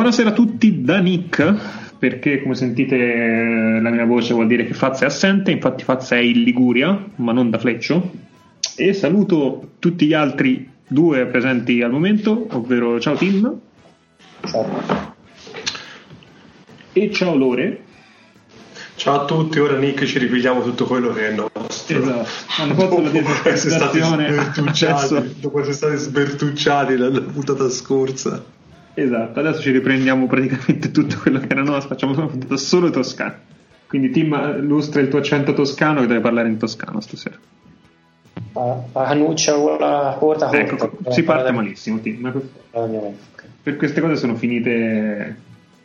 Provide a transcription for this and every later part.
Buonasera a tutti da Nick, perché come sentite la mia voce vuol dire che Fazza è assente, infatti Fazza è in Liguria, ma non da Fleccio. E saluto tutti gli altri due presenti al momento, ovvero ciao Tim. Ciao. E ciao Lore. Ciao a tutti, ora Nick ci ripigliamo tutto quello che è nostro. Esatto, hanno fatto la disastrozazione adesso... dopo essere stati sbertucciati dalla puntata scorsa. Esatto, adesso ci riprendiamo praticamente tutto quello che era nostro, facciamo una puntata solo toscana. Quindi Tim illustra il tuo accento toscano che deve parlare in toscano stasera. La canuccia la quota ecco, si parte malissimo Tim. Per queste cose sono finite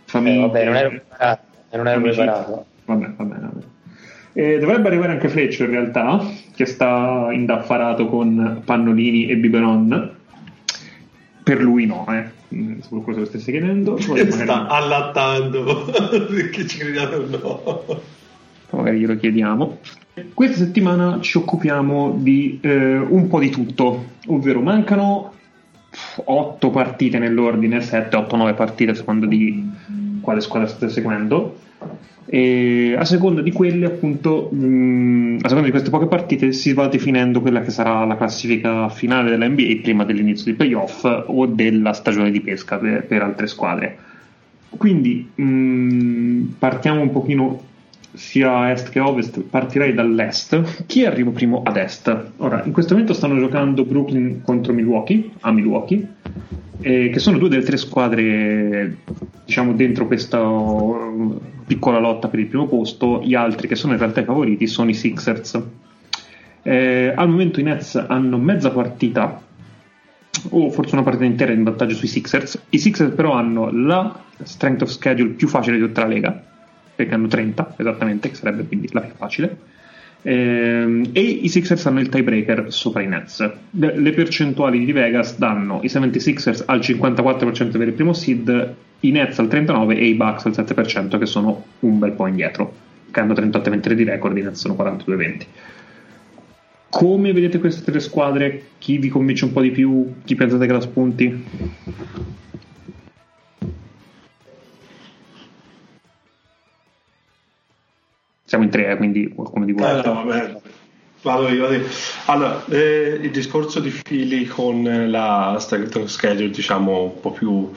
famiglie. Eh, vabbè, non ero preparato. Non ero preparato. Vabbè, va bene. E dovrebbe arrivare anche Fleccio in realtà, che sta indaffarato con pannolini e biberon. Per lui no, eh. Mm, se qualcosa lo stesse chiedendo. Poi sta allattando, perché ci crediamo no. Magari glielo chiediamo. Questa settimana ci occupiamo di eh, un po' di tutto, ovvero mancano 8 partite nell'ordine, 7, 8, 9 partite a seconda di quale squadra state seguendo e a seconda di quelle appunto mh, mm, a seconda di queste poche partite si va definendo quella che sarà la classifica finale della NBA prima dell'inizio dei playoff o della stagione di pesca per, per altre squadre. Quindi mh, mm, partiamo un pochino sia est che ovest partirei dall'est chi arriva primo ad est ora in questo momento stanno giocando Brooklyn contro Milwaukee a Milwaukee eh, che sono due delle tre squadre diciamo dentro questa uh, piccola lotta per il primo posto, gli altri che sono in realtà i favoriti sono i Sixers. Eh, al momento i Nets hanno mezza partita o forse una partita intera in vantaggio sui Sixers. I Sixers però hanno la strength of schedule più facile di tutta la lega, perché hanno 30 esattamente, che sarebbe quindi la più facile Ehm, e i Sixers hanno il tiebreaker sopra i Nets. Le percentuali di Vegas danno i 76ers al 54% per il primo seed, i Nets al 39% e i Bucks al 7%, che sono un bel po' indietro, che hanno 38-23 di record, i Nets sono 42-20. Come vedete queste tre squadre? Chi vi convince un po' di più? Chi pensate che la spunti? Siamo in tre, eh, quindi qualcuno di voi. Eh, no, vabbè. Vado io. Allora, eh, il discorso di Fili con la strength schedule, diciamo, un po' più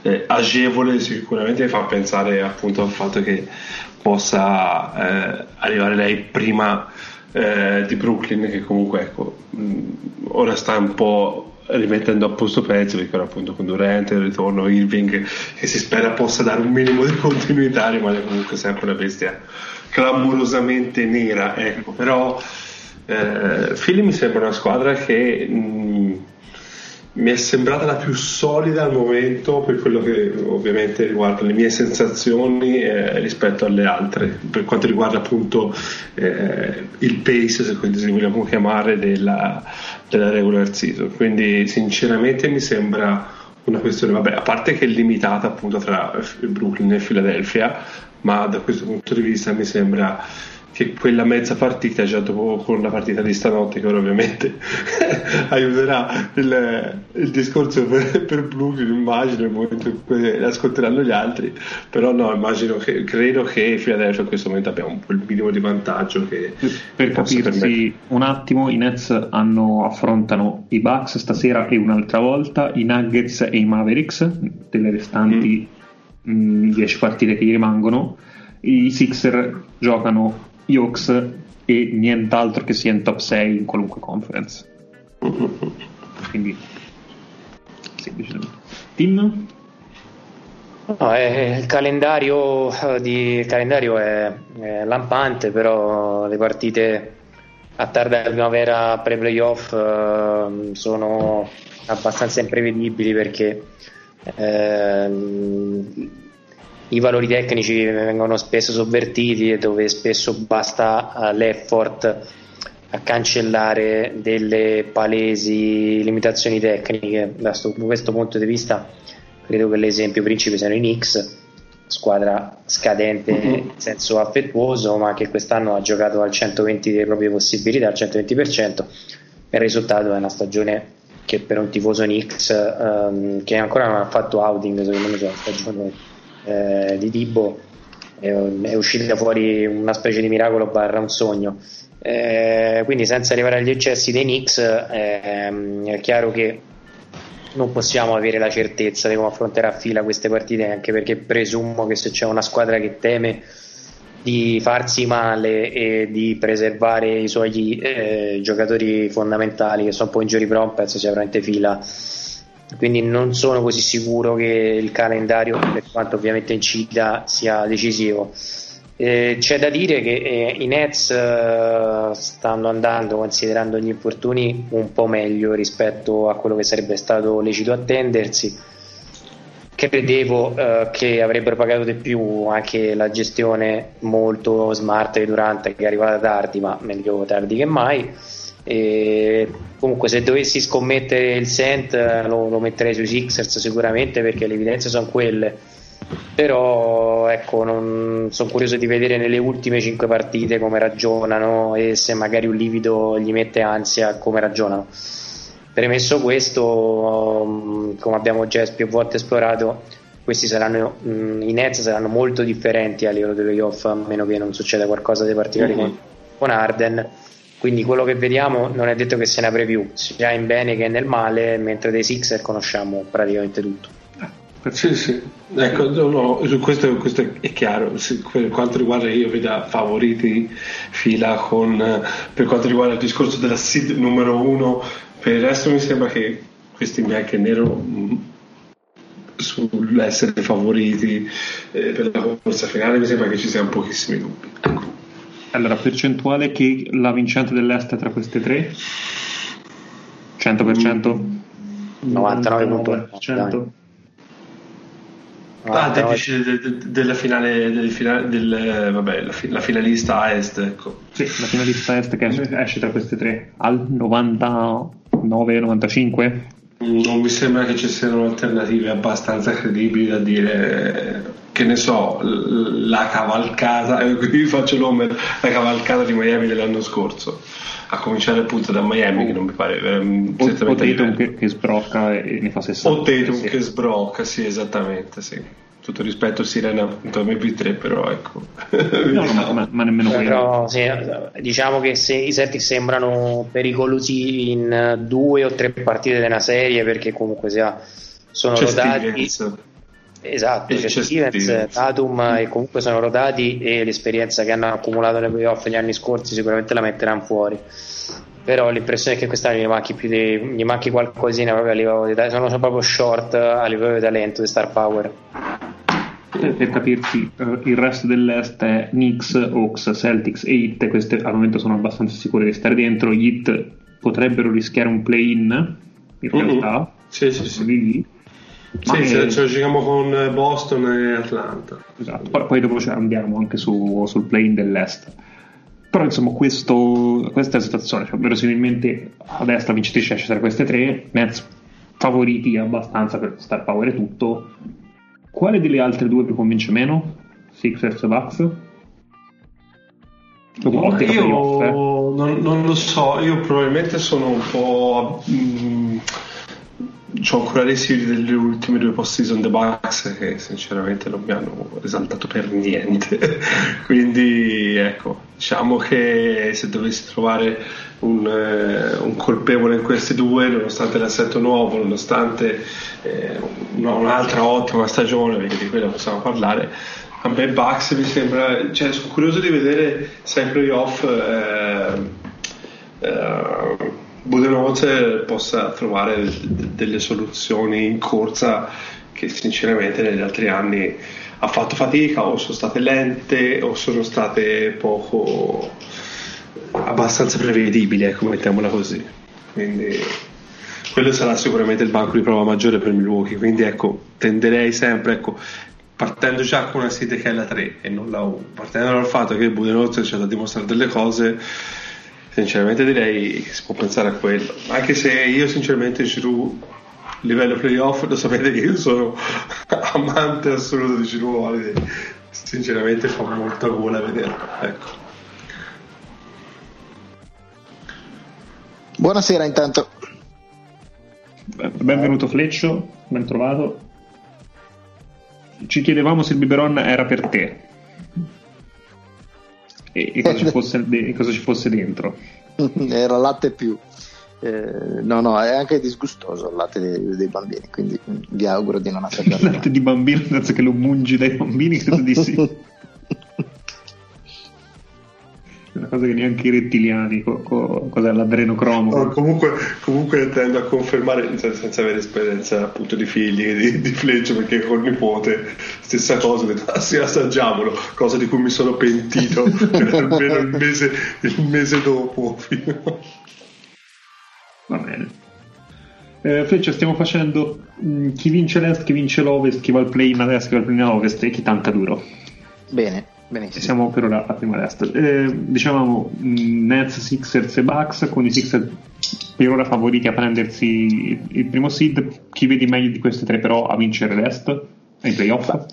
eh, agevole, sicuramente fa pensare appunto al fatto che possa eh, arrivare lei prima eh, di Brooklyn, che comunque ecco, mh, ora sta un po' rimettendo a posto pezzi perché ora appunto con Durant il ritorno Irving che si spera possa dare un minimo di continuità rimane comunque sempre una bestia clamorosamente nera, ecco, però eh, Philly mi sembra una squadra che mh, mm, mi è sembrata la più solida al momento per quello che ovviamente riguarda le mie sensazioni eh, rispetto alle altre, per quanto riguarda appunto eh, il pace, se così vogliamo chiamare, della, della regular season. Quindi sinceramente mi sembra una questione, vabbè, a parte che è limitata appunto tra Brooklyn e Philadelphia, ma da questo punto di vista mi sembra che quella mezza partita già dopo con la partita di stanotte che ora ovviamente aiuterà il, il discorso per, per Brooklyn immagino nel momento in cui ascolteranno gli altri però no immagino che credo che Philadelphia in questo momento abbia un po' il minimo di vantaggio che per capirsi un attimo i Nets hanno, affrontano i Bucks stasera e un'altra volta i Nuggets e i Mavericks delle restanti mm 10 partite che gli rimangono, i Sixer giocano Hawks e nient'altro che sia in top 6 in qualunque conference. Quindi, semplice. Team? No, eh, il, calendario di, il calendario, è, è, lampante, però le partite a tarda primavera pre-playoff eh, sono abbastanza imprevedibili perché Ehm, i valori tecnici vengono spesso sovvertiti e dove spesso basta eh, l'effort a cancellare delle palesi limitazioni tecniche. Da questo punto di vista credo che l'esempio principe siano i Knicks, squadra scadente in senso affettuoso, ma che quest'anno ha giocato al 120 delle proprie possibilità, al 120%. Il risultato è una stagione che per un tifoso Knicks ehm, che ancora non ha fatto outing secondo me sulla stagione eh, di Dibo è, è uscita fuori una specie di miracolo barra un sogno. Eh, quindi senza arrivare agli eccessi dei Knicks ehm, è chiaro che non possiamo avere la certezza di come affronterà a fila queste partite anche perché presumo che se c'è una squadra che teme di farsi male e di preservare i suoi eh, giocatori fondamentali che sono un po' injury prone penso sia veramente fila. Quindi non sono così sicuro che il calendario per quanto ovviamente incida sia decisivo. Eh, c'è da dire che eh, i Nets eh, stanno andando considerando gli infortuni un po' meglio rispetto a quello che sarebbe stato lecito attendersi credevo eh, che avrebbero pagato di più anche la gestione molto smart di Durante che è arrivata tardi ma meglio tardi che mai. E comunque se dovessi scommettere il cent lo, lo metterei sui Sixers sicuramente perché le evidenze sono quelle. Però ecco sono curioso di vedere nelle ultime 5 partite come ragionano e se magari un livido gli mette ansia come ragionano Premesso questo, mm, come abbiamo già più volte esplorato, questi saranno mm, i Nets saranno molto differenti a livello dei playoff, a meno che non succeda qualcosa di particolare mm-hmm. con, Arden. Quindi quello che vediamo non è detto che sia una preview, sia in bene che nel male, mentre dei Sixer conosciamo praticamente tutto. Sì, sì, ecco, no, no, questo, questo, è chiaro. Per quanto riguarda io vedo favoriti fila con per quanto riguarda il discorso della seed numero uno per il resto mi sembra che questi in bianco e nero mm, sull'essere favoriti eh, per la corsa finale mi sembra che ci siano pochissimi dubbi. Ecco. Allora, percentuale che la vincente dell'est è tra queste tre? 100%? Mm. 99%. Ah, te dici de, de, della finale, del finale del, vabbè, la, la, finalista est, ecco. Sì, la finalista est che esce tra queste tre al 99-95. Non mi sembra che ci siano alternative abbastanza credibili da dire che ne so, la cavalcata, eh, qui faccio l'Homer, la cavalcata di Miami dell'anno scorso a cominciare appunto da Miami che non mi pare um, o, o Tatum che, che, sbrocca e ne fa 60 o Tatum sì. che sbrocca sì esattamente sì tutto rispetto a Sirena appunto MP3 però ecco. No, no, ma, ma, nemmeno però, sì, diciamo che se i Celtics sembrano pericolosi in due o tre partite della serie perché comunque sia sono C'è rodati Stevens. esatto c'è, c'è Stevens, Stevens, Tatum e comunque sono rodati e l'esperienza che hanno accumulato nei playoff negli anni scorsi sicuramente la metteranno fuori. Però l'impressione è che quest'anno gli manchi, più di, gli manchi qualcosina proprio a livello di sono proprio short a livello di talento, di star power per capirci, uh, il resto dell'est è Knicks, Hawks, Celtics e Heat, queste al momento sono abbastanza sicure di stare dentro. Gli Heat potrebbero rischiare un play-in, in realtà. Sì, sì, sì. Lì. Sì, è... ce, ce lo giochiamo con Boston e Atlanta. Esatto, poi, poi dopo andiamo anche su, sul play-in dell'est. Però insomma questo, questa è la situazione, cioè, verosimilmente a destra vincitrice esce tra queste tre, Nets favoriti abbastanza per star power e tutto, quale delle altre due vi convince meno? Sixers e Bucks? No, io non, non, lo so, io probabilmente sono un po'. Mh, ho ancora residui delle ultime due post season The Bucks che sinceramente non mi hanno esaltato per niente. Quindi ecco, diciamo che se dovessi trovare un, eh, un, colpevole in questi due, nonostante l'assetto nuovo, nonostante eh, un'altra ottima stagione, perché di quella possiamo parlare, a me Bucks mi sembra, cioè sono curioso di vedere se ai playoff eh, Budenholzer possa trovare delle soluzioni in corsa che sinceramente negli altri anni ha fatto fatica o sono state lente o sono state poco abbastanza prevedibili, ecco, mettiamola così. Quindi quello sarà sicuramente il banco di prova maggiore per Milwaukee. Quindi ecco, tenderei sempre, ecco, partendo già con una sede che è la 3 e non la 1, partendo dal fatto che Budenholzer c'è da dimostrare delle cose, sinceramente direi che si può pensare a quello. Anche se io sinceramente Giroud livello playoff lo sapete che io sono amante assoluto di Giroud Holiday sinceramente fa molta gola vederlo ecco Buonasera intanto. Benvenuto Fleccio, ben trovato. Ci chiedevamo se il biberon era per te e, e cosa, ci fosse, cosa, ci fosse, dentro. Era latte più. Eh, no, no, è anche disgustoso il latte dei, dei bambini, quindi vi auguro di non assaggiare. Il latte di bambino, senza che lo mungi dai bambini, credo di sì. cosa che neanche i rettiliani, co, co, cos'è l'adrenocromo? No, comunque, comunque tendo a confermare, senza, senza avere esperienza appunto di figli, di, di Fleccio, perché col nipote, stessa cosa, ho detto, ah sì, assaggiamolo, cosa di cui mi sono pentito per almeno il mese, il mese dopo. Va bene. Eh, Fleccio, stiamo facendo mh, mm, chi vince l'est, chi vince l'ovest, chi va al play in est, chi va al play in ovest e chi tanca duro. Bene. Benissimo. Siamo per ora a prima destra. Eh, dicevamo mm, Nets, Sixers e Bucks, con i Sixers per ora favoriti a prendersi il primo seed. Chi vedi meglio di questi tre però a vincere l'Est ai playoff?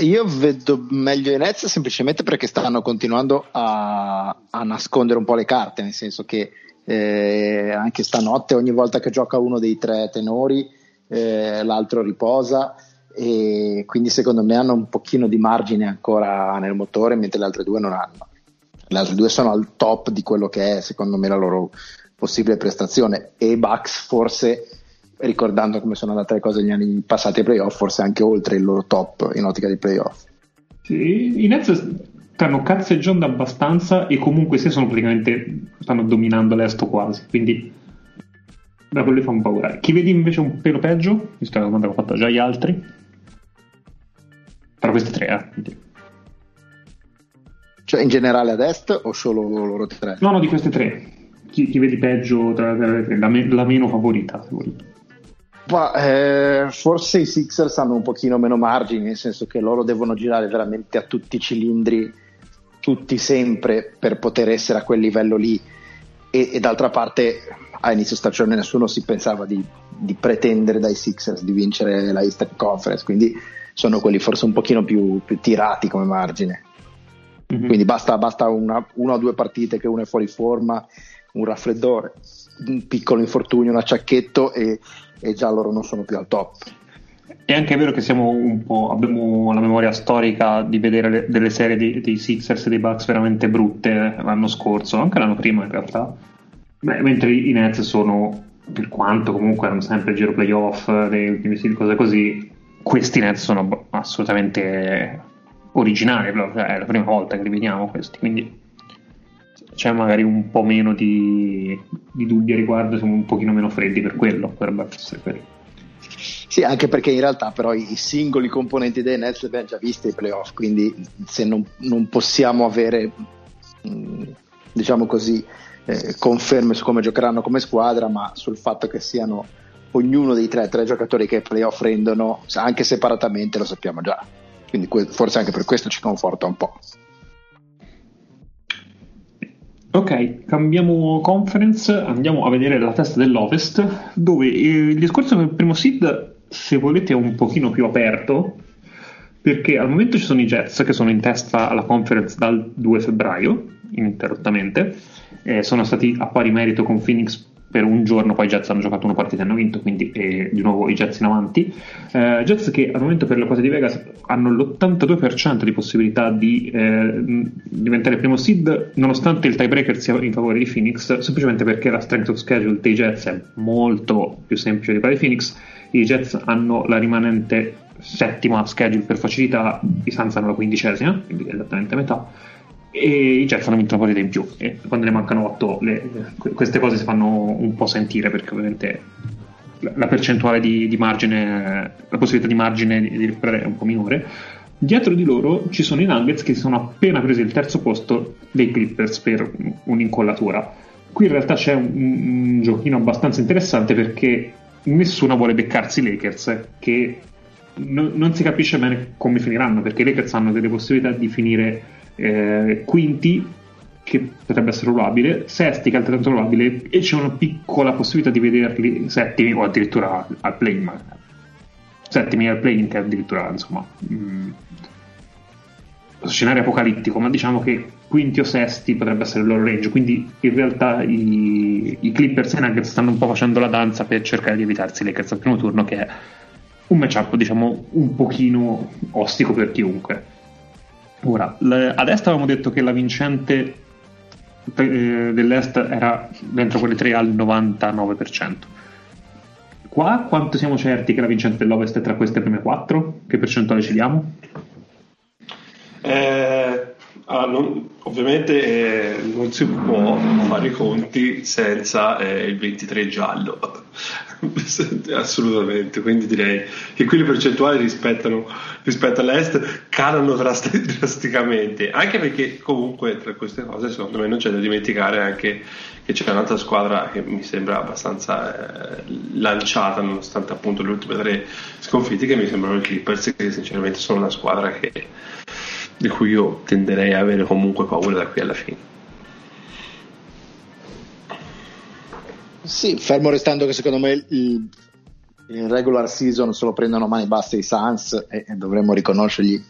Io vedo meglio i Nets semplicemente perché stanno continuando a, a nascondere un po' le carte, nel senso che eh, anche stanotte ogni volta che gioca uno dei tre tenori eh, l'altro riposa e quindi secondo me hanno un pochino di margine ancora nel motore mentre le altre due non hanno. Le altre due sono al top di quello che è secondo me la loro possibile prestazione e i Bucks forse ricordando come sono andate le cose negli anni passati ai playoff forse anche oltre il loro top in ottica di playoff. Sì, i Nets stanno cazzeggiando abbastanza e comunque se sono praticamente stanno dominando l'esto quasi quindi da quello fa un paura. Chi vedi invece un pelo peggio, visto che la domanda l'ho fatta già gli altri, tra queste tre, eh. Cioè in generale ad est o solo loro tre? No, no, di queste tre. Chi, chi vedi peggio tra le tre? La, me, la meno favorita, Ma, eh, forse i Sixers hanno un pochino meno margini, nel senso che loro devono girare veramente a tutti i cilindri, tutti sempre, per poter essere a quel livello lì. E, e d'altra parte, a inizio stagione nessuno si pensava di, di pretendere dai Sixers di vincere la Eastern Conference, quindi sono quelli forse un pochino più, più tirati come margine. Mm-hmm. Quindi basta, basta una, una, o due partite che uno è fuori forma, un raffreddore, un piccolo infortunio, un acciacchetto e, e già loro non sono più al top. È anche vero che siamo un po', abbiamo la memoria storica di vedere le, delle serie dei, dei, Sixers e dei Bucks veramente brutte l'anno scorso, anche l'anno prima in realtà. Beh, mentre i Nets sono, per quanto comunque erano sempre giro playoff, dei ultimi cose così, questi Nets sono assolutamente originali, cioè è la prima volta che li vediamo questi, quindi c'è magari un po' meno di, di dubbi a riguardo, siamo un pochino meno freddi per quello, potrebbe essere quello. Sì, anche perché in realtà però i singoli componenti dei Nets li abbiamo già visti ai playoff, quindi se non, non possiamo avere, mm, diciamo così, eh, conferme su come giocheranno come squadra, ma sul fatto che siano ognuno dei tre, tre giocatori che playoff rendono, anche separatamente, lo sappiamo già. Quindi forse anche per questo ci conforta un po'. Ok, cambiamo conference, andiamo a vedere la testa dell'Ovest, dove il discorso del primo seed, se volete, è un pochino più aperto, perché al momento ci sono i Jets che sono in testa alla conference dal 2 febbraio, ininterrottamente, eh, sono stati a pari merito con Phoenix per un giorno, poi i Jets hanno giocato una partita e hanno vinto, quindi eh, di nuovo i Jets in avanti. Eh, Jets che al momento per le cose di Vegas hanno l'82% di possibilità di eh, diventare primo seed, nonostante il tiebreaker sia in favore di Phoenix, semplicemente perché la strength of schedule dei Jets è molto più semplice di quella di Phoenix. I Jets hanno la rimanente settima schedule per facilità, i Suns hanno la quindicesima, quindi esattamente a metà e i Jets hanno vinto una partita in più. E quando ne mancano 8 le, queste cose si fanno un po' sentire perché ovviamente la percentuale di, di margine la possibilità di margine di, recuperare è un po' minore. Dietro di loro ci sono i Nuggets che si sono appena presi il terzo posto dei Clippers per un'incollatura. Qui in realtà c'è un, un giochino abbastanza interessante perché nessuno vuole beccarsi i Lakers che no, non si capisce bene come finiranno perché i Lakers hanno delle possibilità di finire eh, quinti che potrebbe essere probabile, sesti che è altrettanto probabile e c'è una piccola possibilità di vederli settimi o addirittura al play settimi al play che addirittura insomma mh, mm, scenario apocalittico, ma diciamo che quinti o sesti potrebbe essere il loro range. Quindi in realtà i, i Clippers e Nuggets stanno un po' facendo la danza per cercare di evitarsi Lakers al primo turno, che è un matchup diciamo un pochino ostico per chiunque. Ora, ad est avevamo detto che la vincente eh, dell'est era dentro quelle tre al 99%. Qua quanto siamo certi che la vincente dell'ovest è tra queste prime quattro? Che percentuale ci diamo? Eh, ah, non, ovviamente eh, non si può fare i conti senza eh, il 23 giallo assolutamente quindi direi che qui le percentuali rispetto all'est calano drast- drasticamente anche perché comunque tra queste cose secondo me non c'è da dimenticare anche che c'è un'altra squadra che mi sembra abbastanza eh, lanciata nonostante appunto le ultime tre sconfitte che mi sembrano i Clippers che sinceramente sono una squadra che di cui io tenderei a avere comunque paura da qui alla fine. Sì, fermo restando che secondo me il, in regular season se lo prendono mani basse i Suns e, e dovremmo riconoscergli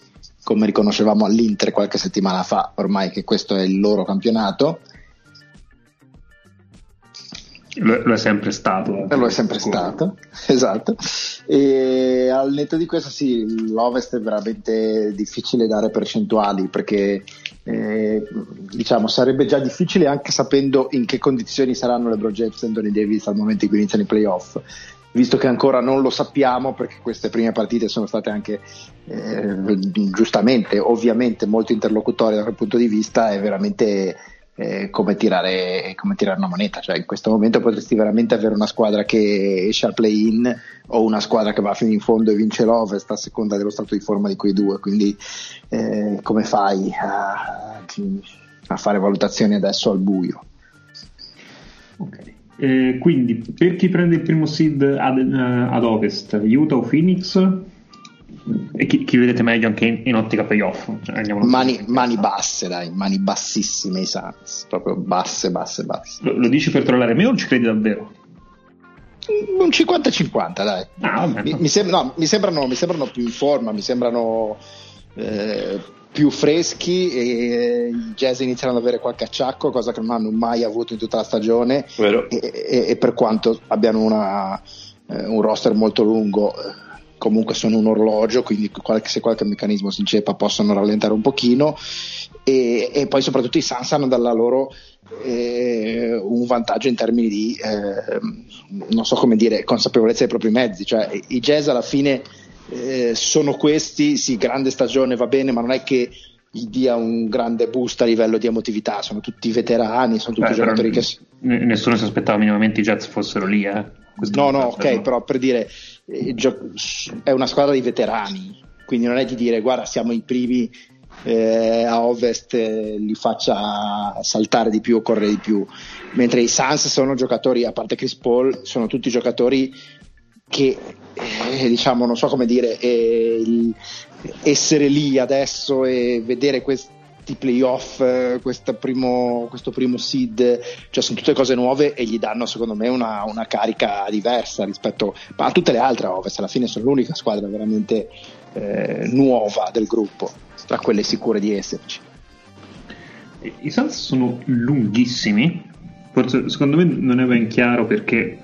come riconoscevamo all'Inter qualche settimana fa, ormai che questo è il loro campionato lo, lo, è sempre stato. Lo è sempre stato, esatto. E al netto di questo, sì, l'Ovest è veramente difficile dare percentuali perché eh, diciamo sarebbe già difficile anche sapendo in che condizioni saranno le James e Anthony Davis al momento in cui iniziano i playoff visto che ancora non lo sappiamo perché queste prime partite sono state anche eh, giustamente ovviamente molto interlocutorie da quel punto di vista è veramente eh, come, tirare, come, tirare, una moneta. Cioè, in questo momento potresti veramente avere una squadra che esce al play-in o una squadra che va fino in fondo e vince l'Ovest a seconda dello stato di forma di quei due. Quindi, eh, come fai a, a, fare valutazioni adesso al buio? Ok. Eh, quindi, per chi prende il primo seed ad, uh, ad Ovest, Utah o Phoenix? E chi, chi, vedete meglio anche in, in ottica playoff? Cioè, mani, mani, basse dai mani bassissime i Suns proprio basse basse basse. Lo, lo dici per trollare me o ci credi davvero? un 50-50 dai. Ah, mi, mi, sem- no, mi, sembrano, mi, sembrano, più in forma mi sembrano eh, più freschi e i jazz iniziano ad avere qualche acciacco cosa che non hanno mai avuto in tutta la stagione. E, e, e, per quanto abbiano una, eh, un roster molto lungo comunque sono un orologio, quindi qualche, se qualche meccanismo si inceppa possono rallentare un pochino. E, e poi soprattutto i Sans hanno dalla loro eh, un vantaggio in termini di eh, non so come dire consapevolezza dei propri mezzi, cioè i jazz alla fine eh, sono questi, sì, grande stagione va bene, ma non è che gli dia un grande boost a livello di emotività, sono tutti veterani, sono tutti Beh, giocatori che... Nessuno si aspettava minimamente i Jazz fossero lì, eh. no, no, ok, però per dire è una squadra di veterani, quindi non è di dire guarda siamo i primi eh, a ovest eh, li faccia saltare di più o correre di più, mentre i Suns sono giocatori, a parte Chris Paul, sono tutti giocatori che eh, diciamo non so come dire, il, essere lì adesso e vedere questo questi playoff, eh, questo primo, questo primo seed, cioè sono tutte cose nuove e gli danno secondo me una, una carica diversa rispetto a tutte le altre ovest, alla fine sono l'unica squadra veramente eh, nuova del gruppo, tra quelle sicure di esserci. I Suns sono lunghissimi, forse secondo me non è ben chiaro perché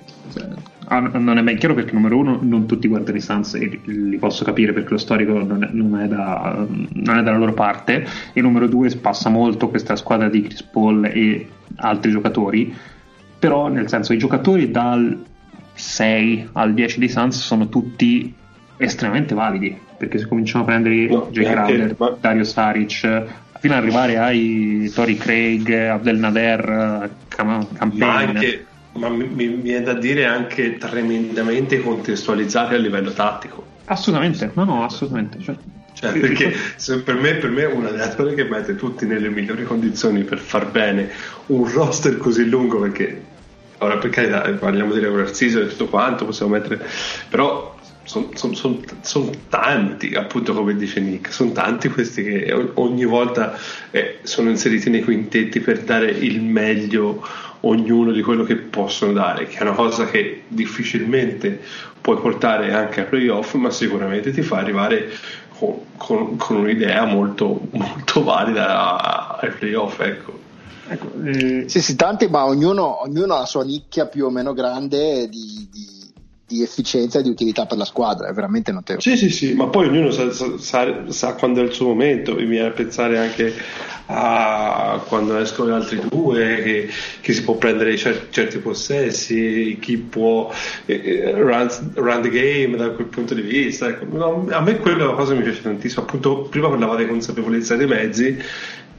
Ah, non è ben chiaro perché numero uno non tutti guardano i Suns e li posso capire perché lo storico non è, non è, da, non è dalla loro parte. E numero due passa molto questa squadra di Chris Paul e altri giocatori. Però nel senso i giocatori dal 6 al 10 dei Suns sono tutti estremamente validi. Perché se cominciamo a prendere no, Jay Crowder, ma... Dario Saric fino ad arrivare ai Tori Craig, Abdel Nader, Cam- Campaign. Ma anche ma mi, mi viene da dire anche tremendamente contestualizzati a livello tattico. Assolutamente, no, no, assolutamente. Cioè, cioè, perché per me, per me una delle cose che mette tutti nelle migliori condizioni per far bene un roster così lungo, perché ora per carità parliamo di regular season e tutto quanto, possiamo mettere, però sono son, son, son tanti, appunto come dice Nick, sono tanti questi che ogni volta eh, sono inseriti nei quintetti per dare il meglio ognuno di quello che possono dare, che è una cosa che difficilmente puoi portare anche a playoff, ma sicuramente ti fa arrivare con, con, con un'idea molto, molto valida ai playoff. Ecco. Ecco, eh... Sì, sì, tanti, ma ognuno, ognuno, ha la sua nicchia più o meno grande di, di, di, efficienza e di utilità per la squadra, è veramente notevole. Sì, sì, sì, ma poi ognuno sa, sa, sa quando è il suo momento, mi viene a pensare anche a quando escono gli altri due, che, che si può prendere cer- certi possessi, chi può eh, eh, run, run, the game da quel punto di vista. Ecco, no, a me quella è una cosa che mi piace tantissimo, appunto prima parlavate di consapevolezza dei mezzi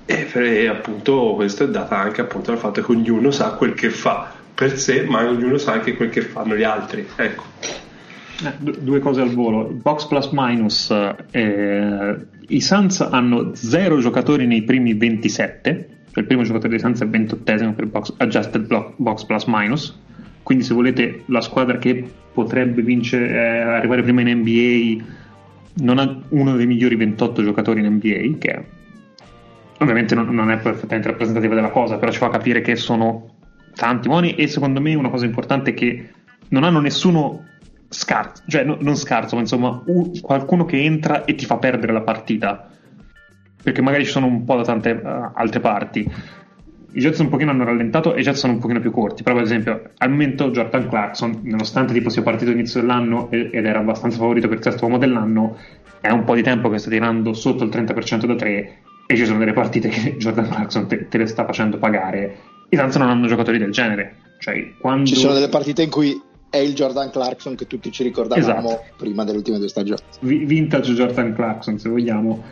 e appunto questo è data anche appunto dal fatto che ognuno sa quel che fa per sé, ma ognuno sa anche quel che fanno gli altri. Ecco. Eh, due cose al volo. Box plus minus, eh, i Suns hanno 0 giocatori nei primi 27, cioè il primo giocatore dei Suns è il 28 per box, adjusted block, box plus minus, quindi se volete la squadra che potrebbe vincere, eh, arrivare prima in NBA non ha uno dei migliori 28 giocatori in NBA, che ovviamente non, non, è perfettamente rappresentativa della cosa, però ci fa capire che sono tanti buoni e secondo me una cosa importante è che non hanno nessuno scarso, cioè no, non scarso, ma insomma un, qualcuno che entra e ti fa perdere la partita, perché magari ci sono un po' da tante uh, altre parti. I Jets un pochino hanno rallentato e i Jets sono un pochino più corti, però per esempio al momento Jordan Clarkson, nonostante tipo sia partito all'inizio dell'anno ed era abbastanza favorito per il sesto uomo dell'anno, è un po' di tempo che sta tirando sotto il 30% da 3 e ci sono delle partite che Jordan Clarkson te, te le sta facendo pagare. I Suns non hanno giocatori del genere. Cioè, quando... Ci sono delle partite in cui è il Jordan Clarkson che tutti ci ricordavamo esatto. prima delle ultime due stagioni. vintage Jordan Clarkson, se vogliamo.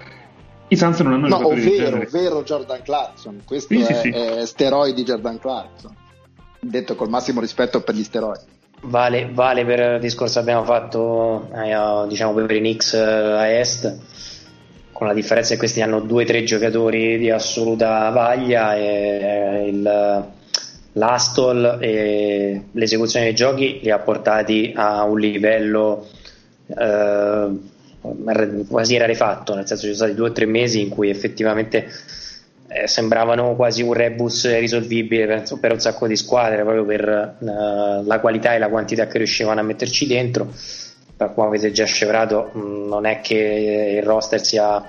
I Suns non hanno no, giocatori ovvero, del genere. vero Jordan Clarkson. Questo sì, è, sì, sì. è steroidi Jordan Clarkson. Detto col massimo rispetto per gli steroidi. Vale, vale per il discorso che abbiamo fatto eh, diciamo per i Knicks eh, a Est con la differenza che questi hanno due o tre giocatori di assoluta vaglia e il, l'Astol e l'esecuzione dei giochi li ha portati a un livello eh, quasi rarefatto, nel senso ci sono stati due o tre mesi in cui effettivamente eh, sembravano quasi un rebus risolvibile per, per, un sacco di squadre proprio per eh, la qualità e la quantità che riuscivano a metterci dentro come avete già scevrato, mm, non è che il roster sia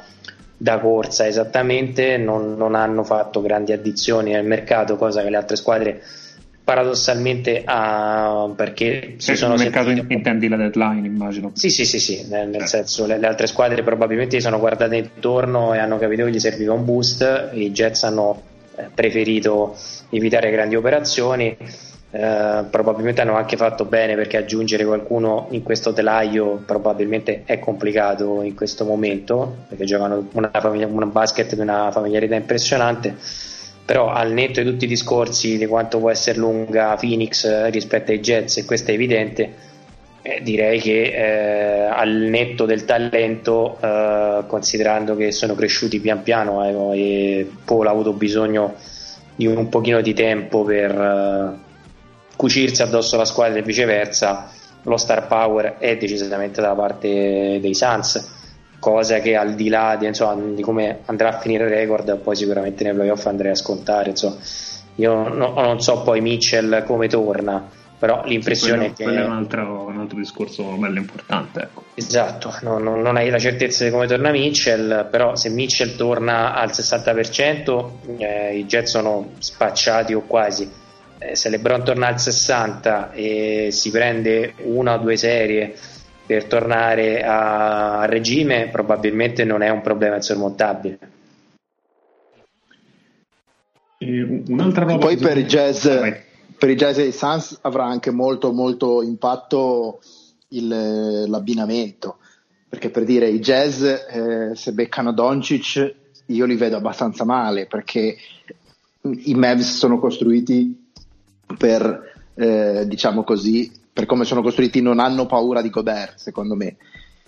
da corsa esattamente, non, non hanno fatto grandi addizioni nel mercato, cosa che le altre squadre paradossalmente ah, perché si sono il mercato sentite... intendi la deadline immagino sì sì sì, sì nel, nel certo. senso le, le, altre squadre probabilmente si sono guardate intorno e hanno capito che gli serviva un boost i Jets hanno eh, preferito evitare grandi operazioni eh, probabilmente hanno anche fatto bene perché aggiungere qualcuno in questo telaio probabilmente è complicato in questo momento perché giocano una, famiglia, una basket di una familiarità impressionante. Però al netto di tutti i discorsi di quanto può essere lunga Phoenix rispetto ai Jets e questo è evidente eh, direi che eh, al netto del talento eh, considerando che sono cresciuti pian piano eh, e Paul ha avuto bisogno di un pochino di tempo per cucirsi addosso la squadra e viceversa, lo star power è decisamente dalla parte dei Suns, cosa che al di là di, insomma, di come andrà a finire il record, poi sicuramente nei playoff andrei a scontare. Insomma. Io no, non so poi Mitchell come torna, però l'impressione quello, è che. È un altro, un altro discorso bello importante. Ecco. Esatto, no, no, non hai la certezza di come torna Mitchell, però se Mitchell torna al 60%, eh, i Jets sono spacciati o quasi se LeBron torna al 60 e si prende una o due serie per tornare a, a regime, probabilmente non è un problema insormontabile. un'altra roba Poi per i jazz, per i jazz e i Suns avrà anche molto molto impatto il, l'abbinamento perché per dire i jazz eh, se beccano Doncic io li vedo abbastanza male perché i Mavs sono costruiti per, eh, diciamo così, per come sono costruiti non hanno paura di Gobert, secondo me.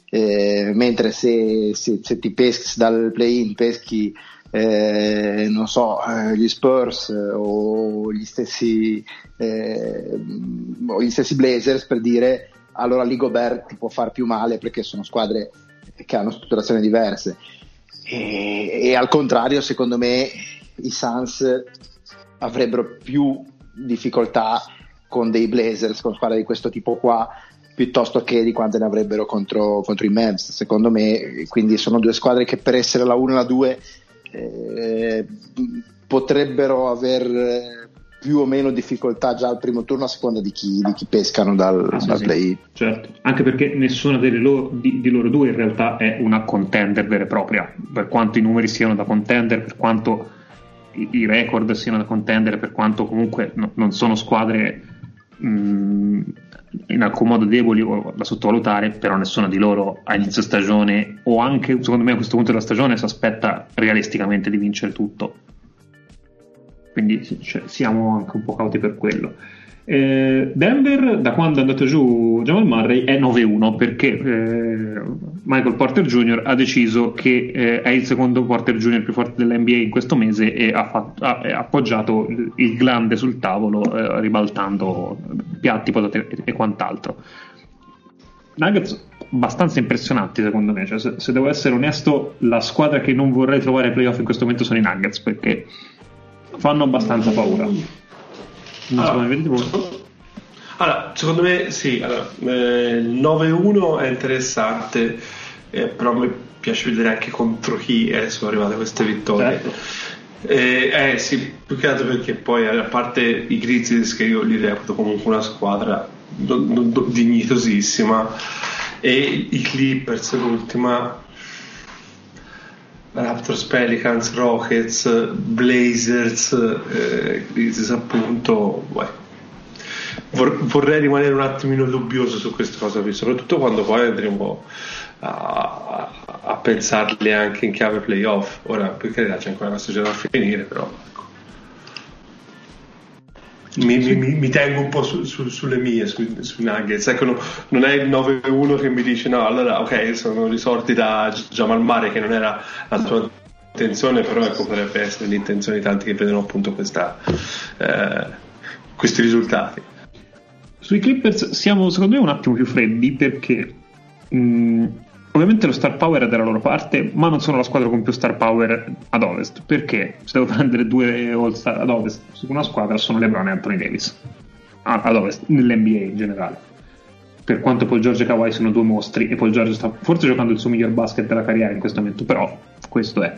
Eh, mentre se, se, se, ti peschi dal play-in, peschi, eh, non so, eh, gli Spurs o gli stessi, eh, o gli stessi Blazers, per dire, allora lì Gobert ti può far più male perché sono squadre che hanno strutturazioni diverse. E, e al contrario, secondo me, i Suns avrebbero più difficoltà con dei Blazers, con squadre di questo tipo qua, piuttosto che di quante ne avrebbero contro, contro i Mavs, secondo me. Quindi sono due squadre che per essere la 1 e la 2 eh, potrebbero aver più o meno difficoltà già al primo turno a seconda di chi, di chi pescano dal, ah, dal sì, play. Certo, anche perché nessuna loro, di, di, loro due in realtà è una contender vera e propria, per quanto i numeri siano da contender, per quanto i, i record siano da contender, per quanto comunque no, non sono squadre mh, in alcun modo deboli o da sottovalutare, però nessuna di loro a inizio stagione o anche secondo me a questo punto della stagione si aspetta realisticamente di vincere tutto quindi cioè, siamo anche un po' cauti per quello. Eh, Denver, da quando è andato giù Jamal Murray, è 9-1 perché eh, Michael Porter Jr. ha deciso che eh, è il secondo Porter Jr. più forte dell'NBA in questo mese e ha, fatto, ha, ha appoggiato il, glande sul tavolo, eh, ribaltando piatti, patate e quant'altro. Nuggets abbastanza impressionanti secondo me, cioè, se, se devo essere onesto, la squadra che non vorrei trovare ai playoff in questo momento sono i Nuggets perché fanno abbastanza paura. Non allora, so vedete voi. Allora, secondo me sì, allora, eh, il 9-1 è interessante, eh, però mi piace vedere anche contro chi eh, sono arrivate queste vittorie. Certo. Eh, eh, sì, più che altro perché poi a parte i Grizzlies che io li reputo comunque una squadra do, do, do, dignitosissima e i Clippers l'ultima Raptors, Pelicans, Rockets, Blazers, eh, appunto. Vor- vorrei rimanere un attimino dubbioso su queste cose soprattutto quando poi andremo a, a, a pensarli anche in chiave playoff. Ora, per carità, c'è ancora una stagione da finire, però mi, mi, mi, tengo un po' su, su, sulle mie, sui, sui Nuggets. Ecco, no, non è il 9-1 che mi dice no, allora ok, sono risorti da Jamal Mare che non era la sua intenzione, però ecco, potrebbe essere l'intenzione di tanti che vedono appunto questa, eh, questi risultati. Sui Clippers siamo secondo me un attimo più freddi perché mh, Ovviamente lo star power è dalla loro parte, ma non sono la squadra con più star power ad ovest. Perché se devo prendere due all-star ad ovest su una squadra sono LeBron e Anthony Davis. ad ovest, nell'NBA in generale. Per quanto poi George e Kawhi sono due mostri, e poi George sta forse giocando il suo miglior basket della carriera in questo momento, però questo è.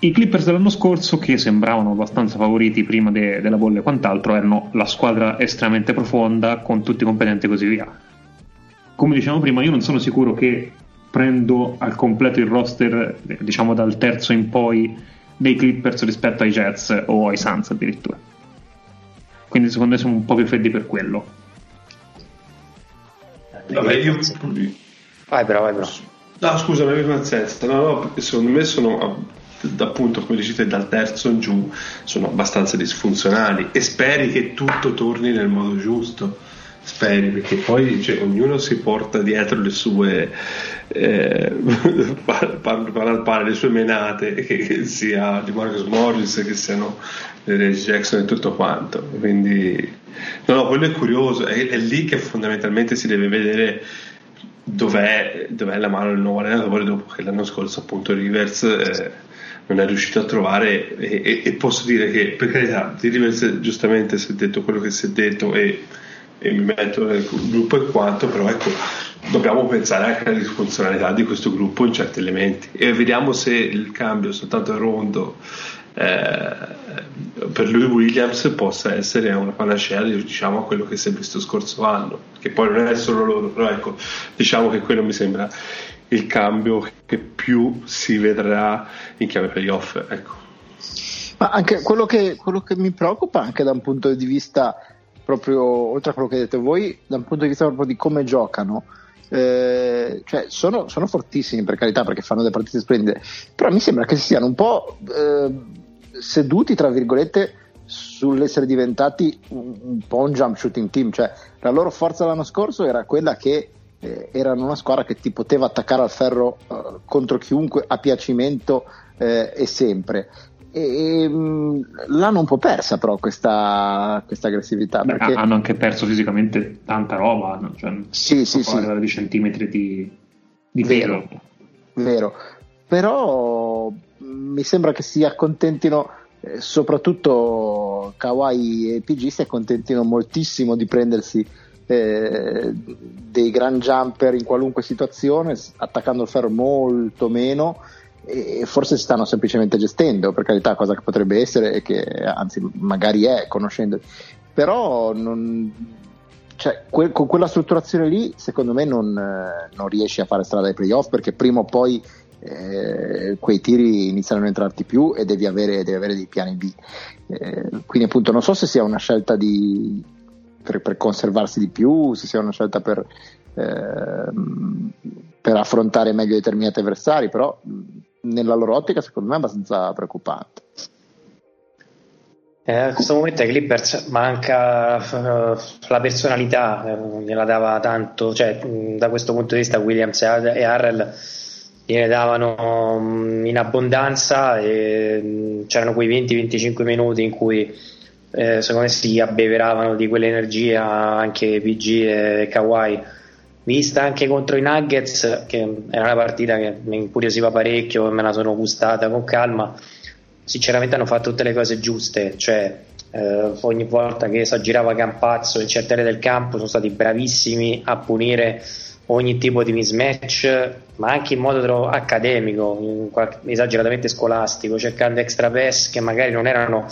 I Clippers dell'anno scorso, che sembravano abbastanza favoriti prima de- della bolla e quant'altro, erano la squadra estremamente profonda, con tutti i competenti e così via come diciamo prima, io non sono sicuro che prendo al completo il roster, diciamo dal terzo in poi, dei Clippers rispetto ai Jets o ai Suns addirittura. Quindi secondo me sono un po' più freddi per quello. Vabbè, io... Vai però, vai però. No, scusa, mi avevo senso. No, no, secondo me sono appunto come dicete dal terzo in giù sono abbastanza disfunzionali e speri che tutto torni nel modo giusto speri perché poi cioè, ognuno si porta dietro le sue eh, par, le sue menate che, che, sia di Marcus Morris che siano di Reggie Jackson e tutto quanto. Quindi no, no quello è curioso è, è, lì che fondamentalmente si deve vedere dov'è, dov'è la mano del nuovo allenatore dopo che l'anno scorso appunto Rivers eh, non è riuscito a trovare e, e, e, posso dire che per carità di Rivers giustamente si è detto quello che si è detto e e mi metto nel gruppo e quanto, però ecco, dobbiamo pensare anche alla disfunzionalità di questo gruppo in certi elementi e vediamo se il cambio soltanto a rondo eh, per lui Williams possa essere una panacea diciamo a quello che si è visto scorso anno che poi non è solo loro però ecco diciamo che quello mi sembra il cambio che più si vedrà in chiave playoff ecco. ma anche quello che, quello che mi preoccupa anche da un punto di vista proprio oltre a quello che avete voi, da un punto di vista proprio di come giocano, eh, cioè sono, sono, fortissimi per carità perché fanno delle partite splendide, però mi sembra che siano un po' eh, seduti, tra virgolette, sull'essere diventati un, un, po' un jump shooting team, cioè la loro forza l'anno scorso era quella che eh, erano una squadra che ti poteva attaccare al ferro eh, contro chiunque a piacimento eh, e sempre e, mm, l'hanno un po' persa però questa, questa aggressività Beh, perché... hanno anche perso fisicamente tanta roba cioè, sì sì sì. di centimetri di, di vero, vero. Però mi sembra che si accontentino eh, soprattutto Kawhi e PG si accontentino moltissimo di prendersi eh, dei gran jumper in qualunque situazione, attaccando il ferro molto meno e forse si stanno semplicemente gestendo, per carità, cosa che potrebbe essere e che anzi magari è conoscendo, però non, cioè, que- con quella strutturazione lì secondo me non, non, riesci a fare strada ai playoff perché prima o poi eh, quei tiri iniziano a entrarti più e devi avere, devi avere dei piani B. Eh, quindi appunto non so se sia una scelta di, per, per, conservarsi di più, se sia una scelta per, eh, per affrontare meglio determinati avversari, però nella loro ottica secondo me è abbastanza preoccupante. Eh, in questo momento ai Clippers manca uh, la personalità, eh, gliela dava tanto, cioè da questo punto di vista Williams e Harrell gliene davano um, in abbondanza e um, c'erano quei 20-25 minuti in cui eh, secondo me si abbeveravano di quell'energia anche PG e Kawhi vista anche contro i Nuggets che era una partita che mi incuriosiva parecchio me la sono gustata con calma sinceramente hanno fatto tutte le cose giuste, cioè eh, ogni volta che si aggirava Campazzo in certe aree del campo sono stati bravissimi a punire ogni tipo di mismatch, ma anche in modo accademico, esageratamente scolastico, cercando extra pass che magari non erano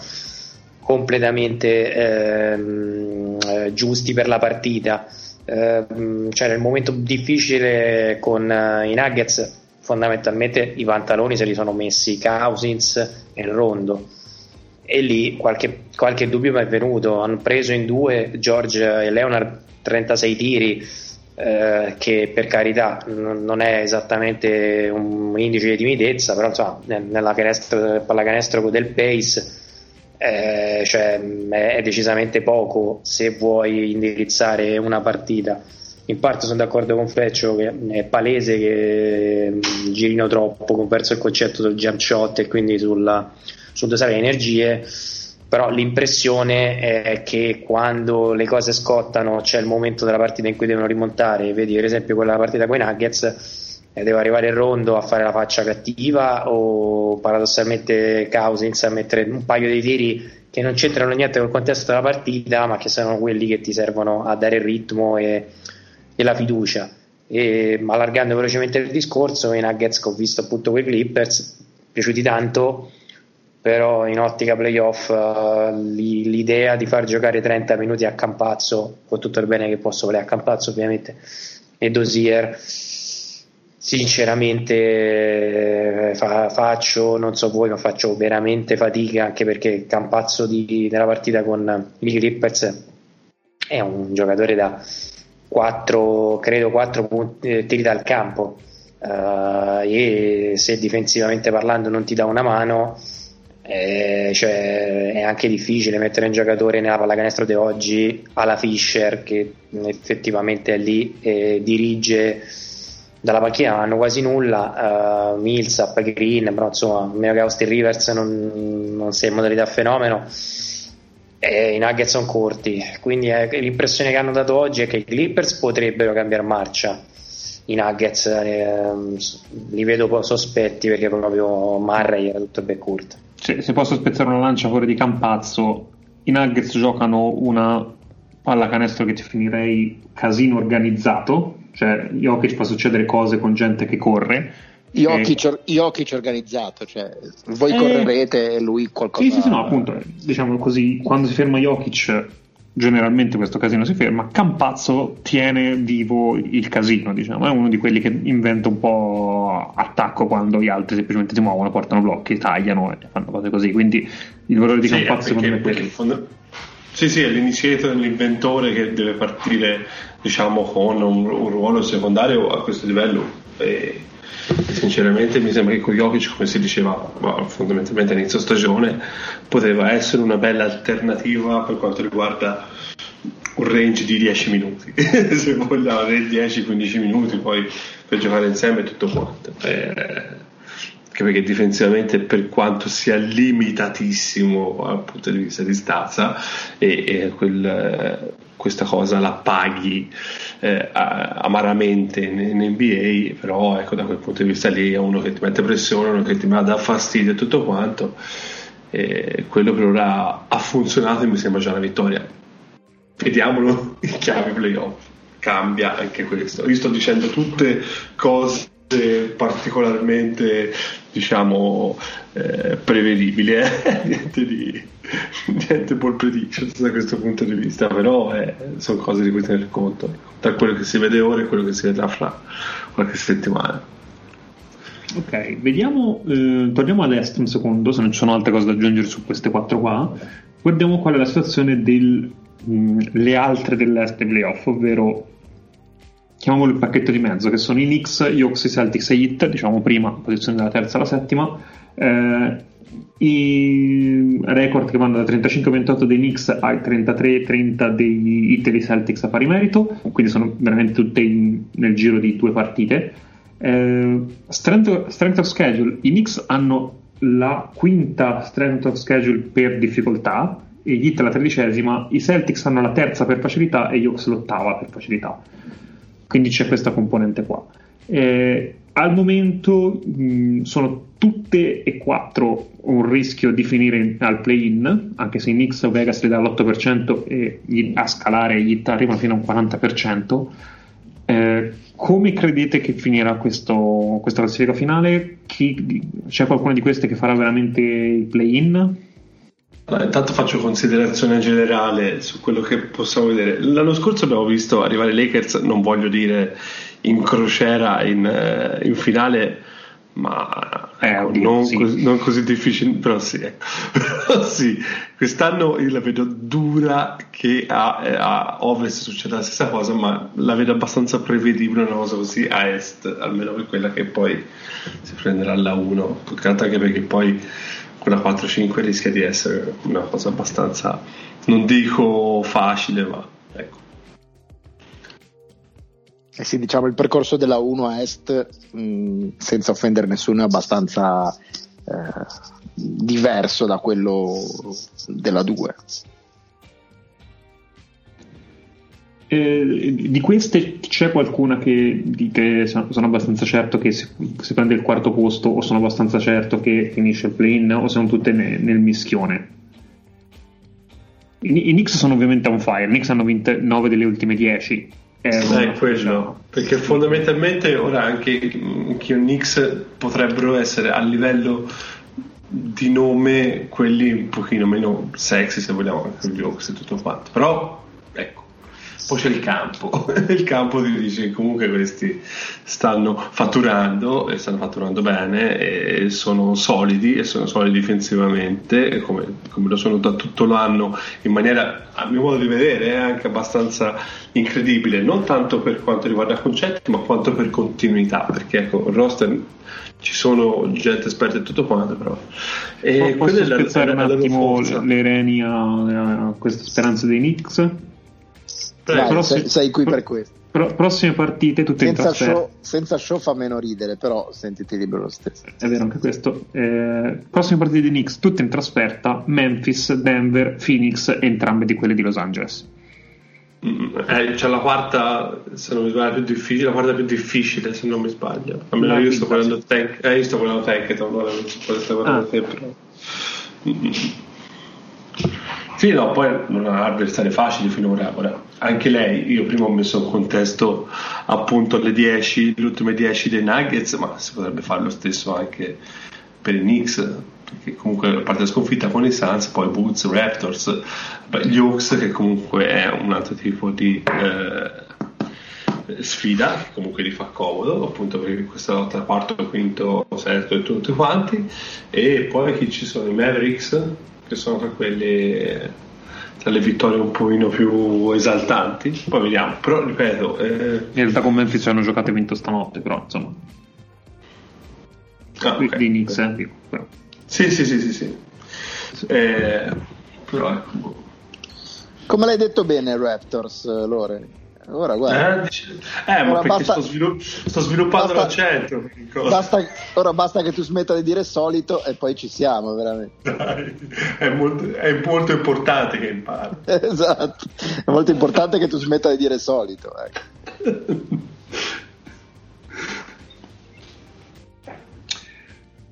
completamente ehm, eh, giusti per la partita. Eh, cioè nel momento difficile con uh, i Nuggets fondamentalmente i pantaloni se li sono messi Cousins e Rondo. E lì qualche, qualche dubbio mi è venuto. Hanno preso in due George e Leonard 36 tiri eh, che per carità n- non è esattamente un, indice di timidezza però insomma nella canestro, pallacanestro del pace eh, cioè, è decisamente poco se vuoi indirizzare una partita. In parte sono d'accordo con Fleccio che è palese che mm, girino troppo, ho perso il concetto del jump shot e quindi sulla, sul dosare le energie però l'impressione è che quando le cose scottano c'è il momento della partita in cui devono rimontare. Vedi per esempio quella partita con i Nuggets deve arrivare rondo a fare la faccia cattiva o paradossalmente Cousins a mettere un paio di tiri che non c'entrano niente col contesto della partita ma che sono quelli che ti servono a dare il ritmo e e la fiducia. E allargando velocemente il discorso, i Nuggets che ho visto appunto quei Clippers, piaciuti tanto, però in ottica playoff uh, l'idea di far giocare 30 minuti a Campazzo, con tutto il bene che posso volere a Campazzo ovviamente, e Dosier, sinceramente eh, fa, faccio, non so voi, ma faccio veramente fatica anche perché Campazzo di, nella partita con i Clippers è un giocatore da 4, credo 4 punti, eh, tiri dal campo. Uh, e se difensivamente parlando non ti dà una mano eh, cioè, è anche difficile mettere un giocatore nella pallacanestro di oggi alla Fischer che effettivamente è lì e dirige dalla panchina hanno quasi nulla uh, Millsap, Green però insomma meno che Austin Rivers non, non sei in modalità fenomeno i Nuggets sono corti, quindi eh, l'impressione che hanno dato oggi è che i Clippers potrebbero cambiare marcia. I Nuggets eh, li vedo po' sospetti perché proprio Murray era tutto backcourt. Cioè, se posso spezzare una lancia fuori di Campazzo, i Nuggets giocano una pallacanestro che ti finirei casino organizzato, cioè Jokic fa succedere cose con gente che corre Jokic, Jokic organizzato, cioè voi eh, correrete e lui qualcosa. Sì, sì, sì, no, appunto, diciamo così, quando si ferma Jokic generalmente questo casino si ferma, Campazzo tiene vivo il casino, diciamo, è uno di quelli che inventa un po' attacco quando gli altri semplicemente si muovono, portano blocchi, tagliano e fanno cose così, quindi il valore di sì, Campazzo secondo me è quello. Sì, sì, è l'initiator, l'inventore che deve partire diciamo, con un, un ruolo secondario a questo livello. E sinceramente mi sembra che con Jokic come si diceva fondamentalmente all'inizio stagione poteva essere una bella alternativa per quanto riguarda un range di 10 minuti se vogliamo 10-15 minuti poi per giocare insieme e tutto quanto eh, anche perché difensivamente per quanto sia limitatissimo dal punto di vista di stazza e, e quel, questa cosa la paghi eh, amaramente in, in, NBA però ecco da quel punto di vista lì è uno che ti mette pressione uno che ti dà fastidio e tutto quanto e quello per ora ha funzionato e mi sembra già una vittoria vediamolo in chiave playoff. Cambia anche questo. Io sto dicendo tutte cose particolarmente diciamo eh, prevedibili eh? niente di niente ball predictions da questo punto di vista però eh, sono cose di cui tenere conto tra quello che si vede ora e quello che si vedrà fra qualche settimana ok vediamo eh, torniamo ad est un secondo se non ci sono altre cose da aggiungere su queste quattro qua guardiamo qual è la situazione delle mm, altre dell'est playoff ovvero chiamiamolo il pacchetto di mezzo, che sono i Knicks, gli Hawks, i Celtics e Heat, diciamo prima, posizione dalla terza alla settima. Eh, I record che vanno da 35-28 dei Knicks ai 33-30 dei Heat e dei Celtics a pari merito, quindi sono veramente tutte in, nel giro di due partite. Eh, strength, strength of schedule, i Knicks hanno la quinta strength of schedule per difficoltà, gli Heat la tredicesima, i Celtics hanno la terza per facilità e gli Hawks l'ottava per facilità quindi c'è questa componente qua. Eh, al momento mh, sono tutte e quattro un rischio di finire al play-in, anche se i Knicks o Vegas li dà l'8% e gli, a scalare gli arrivano fino a un 40%. Eh, come credete che finirà questo, questa classifica finale? Chi, c'è qualcuno di queste che farà veramente il play-in? Allora, intanto faccio considerazione generale su quello che possiamo vedere. L'anno scorso abbiamo visto arrivare i Lakers, non voglio dire in crociera in, eh, in finale, ma eh, ecco, non, sì. così, non, così, difficile, però sì, ecco. sì, quest'anno io la vedo dura che a, a, Ovest succeda la stessa cosa, ma la vedo abbastanza prevedibile una cosa così a Est, almeno per quella che poi si prenderà la 1, anche perché poi quella 4-5 rischia di essere una cosa abbastanza, non dico facile, ma ecco. Eh sì, diciamo il percorso della 1 a est, senza offendere nessuno, è abbastanza eh, diverso da quello della 2. Eh, di queste c'è qualcuna che dite sono abbastanza certo che si, si, prende il quarto posto o sono abbastanza certo che finisce il play-in o sono tutte ne, nel mischione? I, I Knicks sono ovviamente on fire, i Knicks hanno vinto 9 delle ultime 10. È eh, quello, perché fondamentalmente ora anche che i Knicks potrebbero essere a livello di nome quelli un pochino meno sexy se vogliamo, anche gli Hawks e tutto quanto, però ecco poi c'è il campo, il campo ti dice che comunque questi stanno fatturando e stanno fatturando bene e sono solidi e sono solidi difensivamente come, come lo sono da tutto l'anno in maniera a mio modo di vedere è anche abbastanza incredibile, non tanto per quanto riguarda concetti ma quanto per continuità perché ecco il roster ci sono gente esperta e tutto quanto però. E posso spezzare un attimo le reni a, a questa speranza dei Knicks? Dai, prossimi, sei, sei, qui per questo. Pro, prossime partite tutte senza in trasferta. Show, senza show fa meno ridere, però sentiti libero lo stesso. È vero anche questo. Eh, prossime partite di Knicks tutte in trasferta: Memphis, Denver, Phoenix, entrambe di quelle di Los Angeles. Mm, eh, c'è la quarta, se non mi sbaglio, più difficile, la quarta più difficile, se non mi sbaglio. Almeno io sto guardando Tank, eh, io sto guardando Tankathon, non so sto guardando ah. te, però. Mm-hmm. Sì, no, poi non ha avversari facili finora. Ora, anche lei, io prima ho messo in contesto appunto le 10, le ultime 10 dei Nuggets, ma si potrebbe fare lo stesso anche per i Knicks, perché comunque a parte la sconfitta con i Suns, poi Boots, Raptors, gli Hawks che comunque è un altro tipo di eh, sfida, che comunque li fa comodo, appunto perché questa lotta quarto, quinto, sesto e tutti quanti, e poi chi ci sono? I Mavericks che sono tra quelle tra le vittorie un pochino più esaltanti. Poi vediamo, però ripeto. Eh... In realtà con Memphis hanno giocato e vinto stanotte, però insomma. Ah, okay. Di Knicks, eh, dico, però. Sì, sì, sì, sì, sì. Eh, però ecco. Come l'hai detto bene, Raptors, Lore? Ora guarda. Eh, eh ora ma perché basta, sto, svilupp- sto, sviluppando basta, l'accento. Basta, ora basta che tu smetta di dire solito e poi ci siamo, veramente. Dai, è, molto, è, molto, importante che impari. esatto, è molto importante che tu smetta di dire solito. Ecco.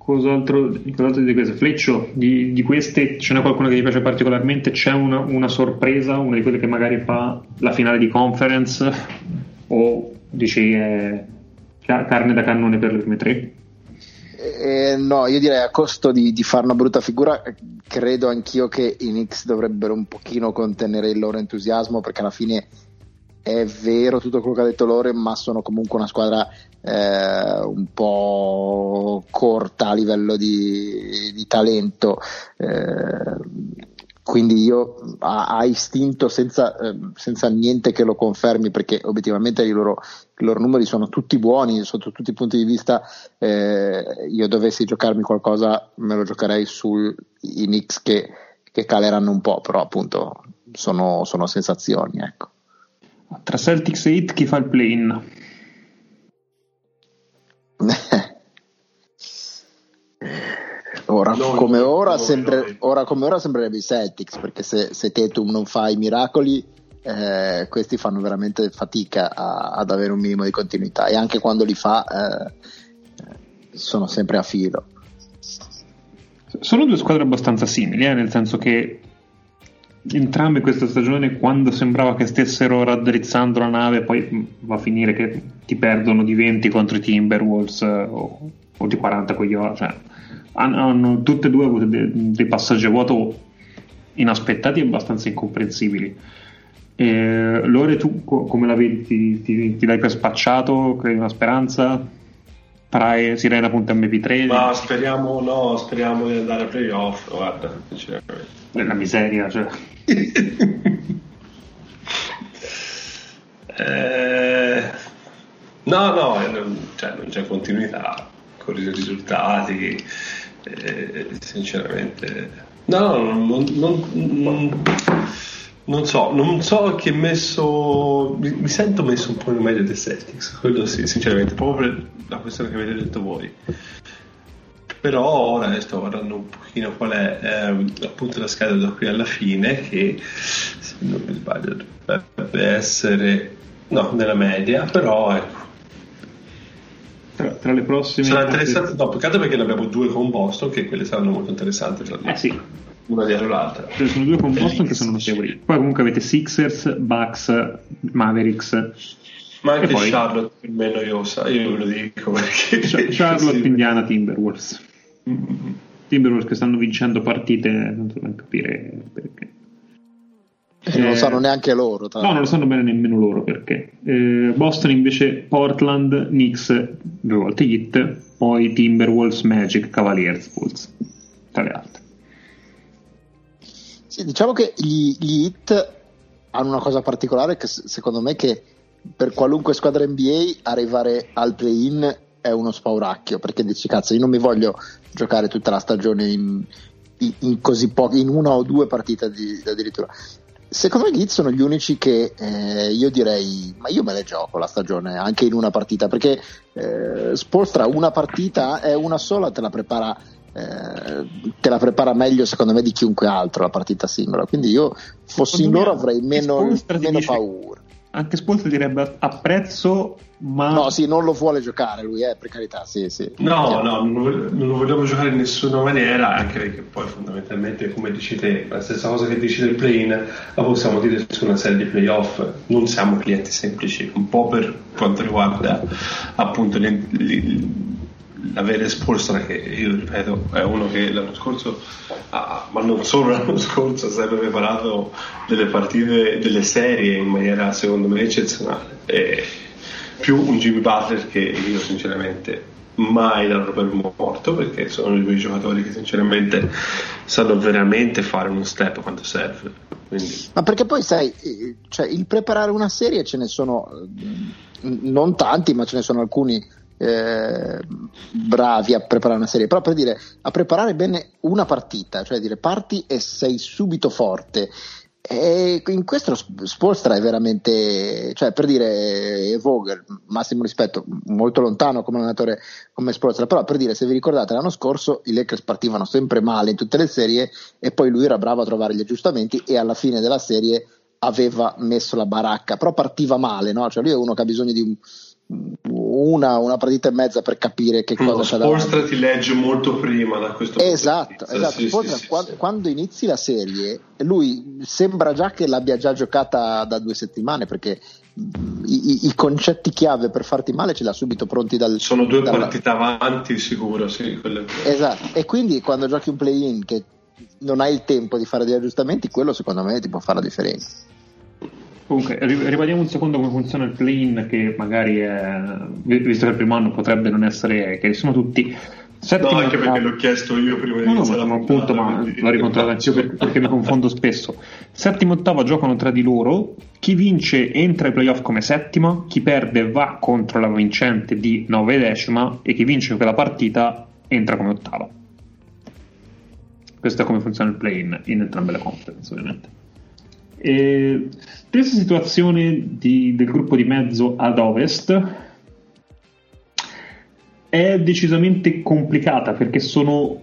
Cos'altro, cos'altro di queste? Fleccio, di, di, queste ce n'è qualcuno che ti piace particolarmente? C'è una, una, sorpresa, una di quelle che magari fa la finale di conference? O dici è carne da cannone per le prime tre? Eh, no, io direi a costo di, di, fare una brutta figura, credo anch'io che i Knicks dovrebbero un pochino contenere il loro entusiasmo perché alla fine è vero tutto quello che ha detto Lore, ma sono comunque una squadra eh, un po' corta a livello di, di talento. Eh, quindi io a, a istinto senza, eh, senza, niente che lo confermi perché obiettivamente i loro, i loro, numeri sono tutti buoni sotto tutti i punti di vista eh, io dovessi giocarmi qualcosa me lo giocherei sui Knicks che, che caleranno un po' però appunto sono, sono sensazioni ecco tra Celtics e Heat chi fa il play-in? ora, come ora, sempre, ora, come ora sembrerebbe i Celtics perché se, se Tetum non fa i miracoli eh, questi fanno veramente fatica a, ad avere un minimo di continuità. E anche quando li fa eh, sono sempre a filo. Sono due squadre abbastanza simili eh, nel senso che entrambe questa stagione quando sembrava che stessero raddrizzando la nave poi va a finire che ti perdono di 20 contro i Timberwolves eh, o, o, di 40 con gli Ora cioè, hanno, hanno, tutte e due avuto dei, dei passaggi a vuoto inaspettati e abbastanza incomprensibili. E, Lore tu come la vedi? Ti, ti, ti dai per spacciato? Credi una speranza Punta MP3 ma speriamo no speriamo di andare a playoff guarda sinceramente. Nella miseria cioè. Eh, no, no, non, cioè, non c'è continuità con i risultati. Eh, sinceramente, no, non, non, non, non, so, non so che messo. Mi, mi, sento messo un po' in meglio dei Celtics, quello sì, sinceramente, proprio per la questione che avete detto voi. Però ora sto guardando un pochino qual è ehm, appunto la scheda da qui alla fine che se non mi sbaglio dovrebbe essere no nella media però ecco. Tra, tra le prossime sarà interessante no peccato perché ne abbiamo due con Boston che quelle saranno molto interessanti tra eh sì una dietro l'altra ne sono due con Boston che sono notevoli poi comunque avete Sixers, Bucks, Mavericks ma anche poi... Charlotte è meno noiosa, io ve lo dico perché Charlotte, Indiana, Timberwolves Timberwolves che stanno vincendo partite, non so capire perché. Eh, non lo sanno neanche loro. no, non lo sanno bene nemmeno loro perché. Eh, Boston invece Portland, Knicks, due volte Heat, poi Timberwolves, Magic, Cavaliers, Bulls, tra le altre. Sì, diciamo che gli, gli Heat hanno una cosa particolare che secondo me che per qualunque squadra NBA arrivare al play-in è uno spauracchio perché dici cazzo io non mi voglio giocare tutta la stagione in, in, in così pochi in una o due partite di, addirittura. Secondo me gli sono gli unici che eh, io direi ma io me ne gioco la stagione anche in una partita perché eh, Spolstra una partita è una sola te la prepara eh, te la prepara meglio secondo me di chiunque altro la partita singola. Quindi io fossi in loro avrei meno, meno paura. anche Spolstra direbbe apprezzo ma... No, sì, non lo vuole giocare lui, eh, per carità, sì, sì. No, no, non lo vogliamo giocare in nessuna maniera, anche perché poi fondamentalmente, come dici te, la stessa cosa che dici del play-in, la possiamo dire su una serie di playoff, non siamo clienti semplici, un po' per quanto riguarda appunto l'avere Spolstra che io ripeto è uno che l'anno scorso ah, ma non solo l'anno scorso ha sempre preparato delle partite delle serie in maniera secondo me eccezionale. E più un Jimmy Butler che io sinceramente mai darò per morto perché sono i quei giocatori che sinceramente sanno veramente fare uno step quando serve. Quindi... ma perché poi sai cioè, il preparare una serie ce ne sono non tanti ma ce ne sono alcuni eh, bravi a preparare una serie però per dire a preparare bene una partita cioè dire parti e sei subito forte e in questo Spolstra è veramente, cioè per dire Vogel, massimo rispetto, molto lontano come allenatore come Spolstra, però per dire se vi ricordate l'anno scorso i Lakers partivano sempre male in tutte le serie e poi lui era bravo a trovare gli aggiustamenti e alla fine della serie aveva messo la baracca, però partiva male, no? Cioè lui è uno che ha bisogno di un, una, una partita e mezza per capire che cosa no, c'è davanti. Spolstra ti legge molto prima da questo esatto, punto esatto. Sì, Spolstra, sì, quando, sì. quando, inizi la serie lui sembra già che l'abbia già giocata da due settimane perché i, i, concetti chiave per farti male ce l'ha subito pronti dal sono due dalla... partite avanti sicuro sì, quelle... esatto e quindi quando giochi un play-in che non hai il tempo di fare degli aggiustamenti quello secondo me ti può fare la differenza Comunque, rivediamo un secondo come funziona il play-in, che magari, è, visto che il primo anno potrebbe non essere che sono tutti. Settimo, no, anche perché l'ho chiesto io prima di no, iniziare no, appunto, ma l'ho ricontrollato anch'io perché, perché mi confondo spesso. Settimo e ottavo giocano tra di loro, chi vince entra ai playoff come settima, chi perde va contro la vincente di nove decima e chi vince quella partita entra come ottava. Questo è come funziona il play-in in entrambe le conference, ovviamente. E stessa situazione di, del gruppo di mezzo ad ovest. È decisamente complicata perché sono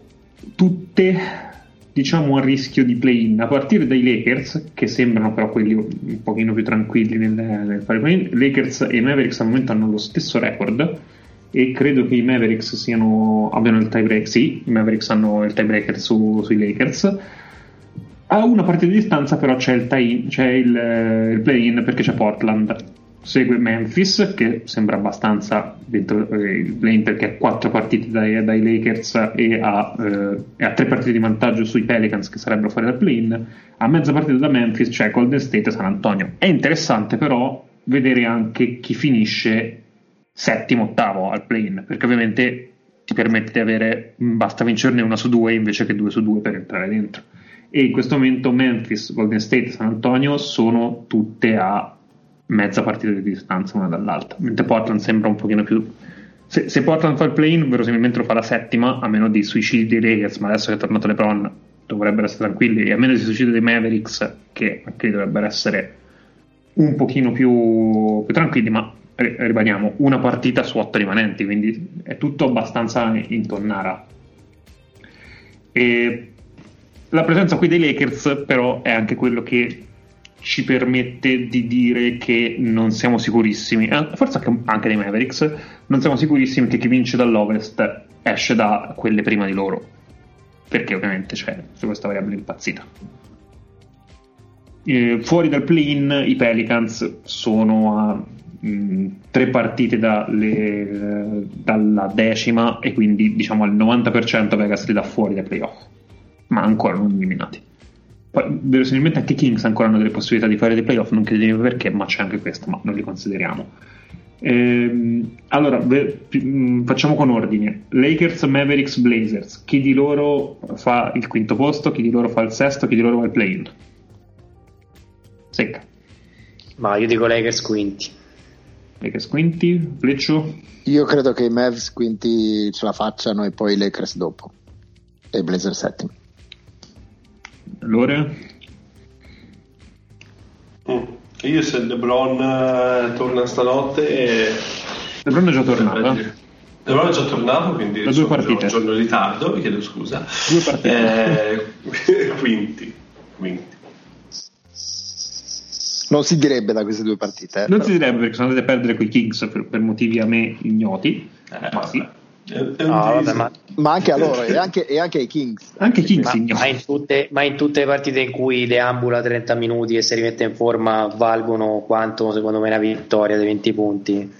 tutte diciamo a rischio di play-in. A partire dai Lakers che sembrano però quelli un pochino più tranquilli nel, nel fare play-in. Lakers e Mavericks al momento hanno lo stesso record e credo che i Mavericks siano, abbiano il tiebreak sì, i Mavericks hanno il tiebreaker su, sui Lakers a una partita di distanza però c'è il, tie c'è il, eh, il play-in perché c'è Portland. Segue Memphis che sembra abbastanza dentro eh, il play-in perché ha quattro partite dai, dai Lakers e ha, eh, e ha, tre partite di vantaggio sui Pelicans che sarebbero fuori dal play-in. A mezza partita da Memphis c'è Golden State e San Antonio. È interessante però vedere anche chi finisce settimo, ottavo al play-in perché ovviamente ti permette di avere basta vincerne una su due invece che due su due per entrare dentro e in questo momento Memphis, Golden State e San Antonio sono tutte a mezza partita di distanza una dall'altra, mentre Portland sembra un pochino più... Se, se Portland fa il play-in, verosimilmente lo fa la settima, a meno di suicidi dei Lakers, ma adesso che è tornato LeBron dovrebbero essere tranquilli, e a meno di suicidi dei Mavericks, che anche dovrebbero essere un pochino più, più tranquilli, ma ribadiamo, una partita su otto rimanenti, quindi è tutto abbastanza in tonnara. E la presenza qui dei Lakers però è anche quello che ci permette di dire che non siamo sicurissimi, eh, forse anche dei Mavericks, non siamo sicurissimi che chi vince dall'Ovest esce da quelle prima di loro, perché ovviamente c'è su questa variabile impazzita. Eh, fuori dal play-in i Pelicans sono a mh, mm, tre partite dalle, dalla decima e quindi diciamo al 90% Vegas li dà fuori dai playoff ma ancora non eliminati. Poi, verosimilmente anche Kings ancora hanno delle possibilità di fare dei playoff, non chiedetemi perché, ma c'è anche questo, ma non li consideriamo. Ehm, allora, ve, mm, facciamo con ordine: Lakers, Mavericks, Blazers. Chi di loro fa il quinto posto? Chi di loro fa il sesto? Chi di loro va al play-in? Secca. Ma io dico Lakers quinti. Lakers quinti, Fleccio? Io credo che i Mavs quinti ce la facciano e poi i Lakers dopo. E Blazers settimi. Lore? Mm. Io se LeBron eh, torna stanotte e... LeBron è già tornato. LeBron è già tornato, quindi da due partite. un giorno in ritardo, vi chiedo scusa. Due partite. Eh, quinti, quinti. Non si direbbe da queste due partite. Eh, non però. si direbbe perché sono andate a perdere quei Kings per, per motivi a me ignoti. Eh, ma sì. No, vabbè, ma... ma... anche a loro e anche, e anche ai Kings. Anche Kings ma, ma, in tutte, ma, in tutte, le partite in cui deambula 30 minuti e si rimette in forma valgono quanto secondo me una vittoria dei 20 punti.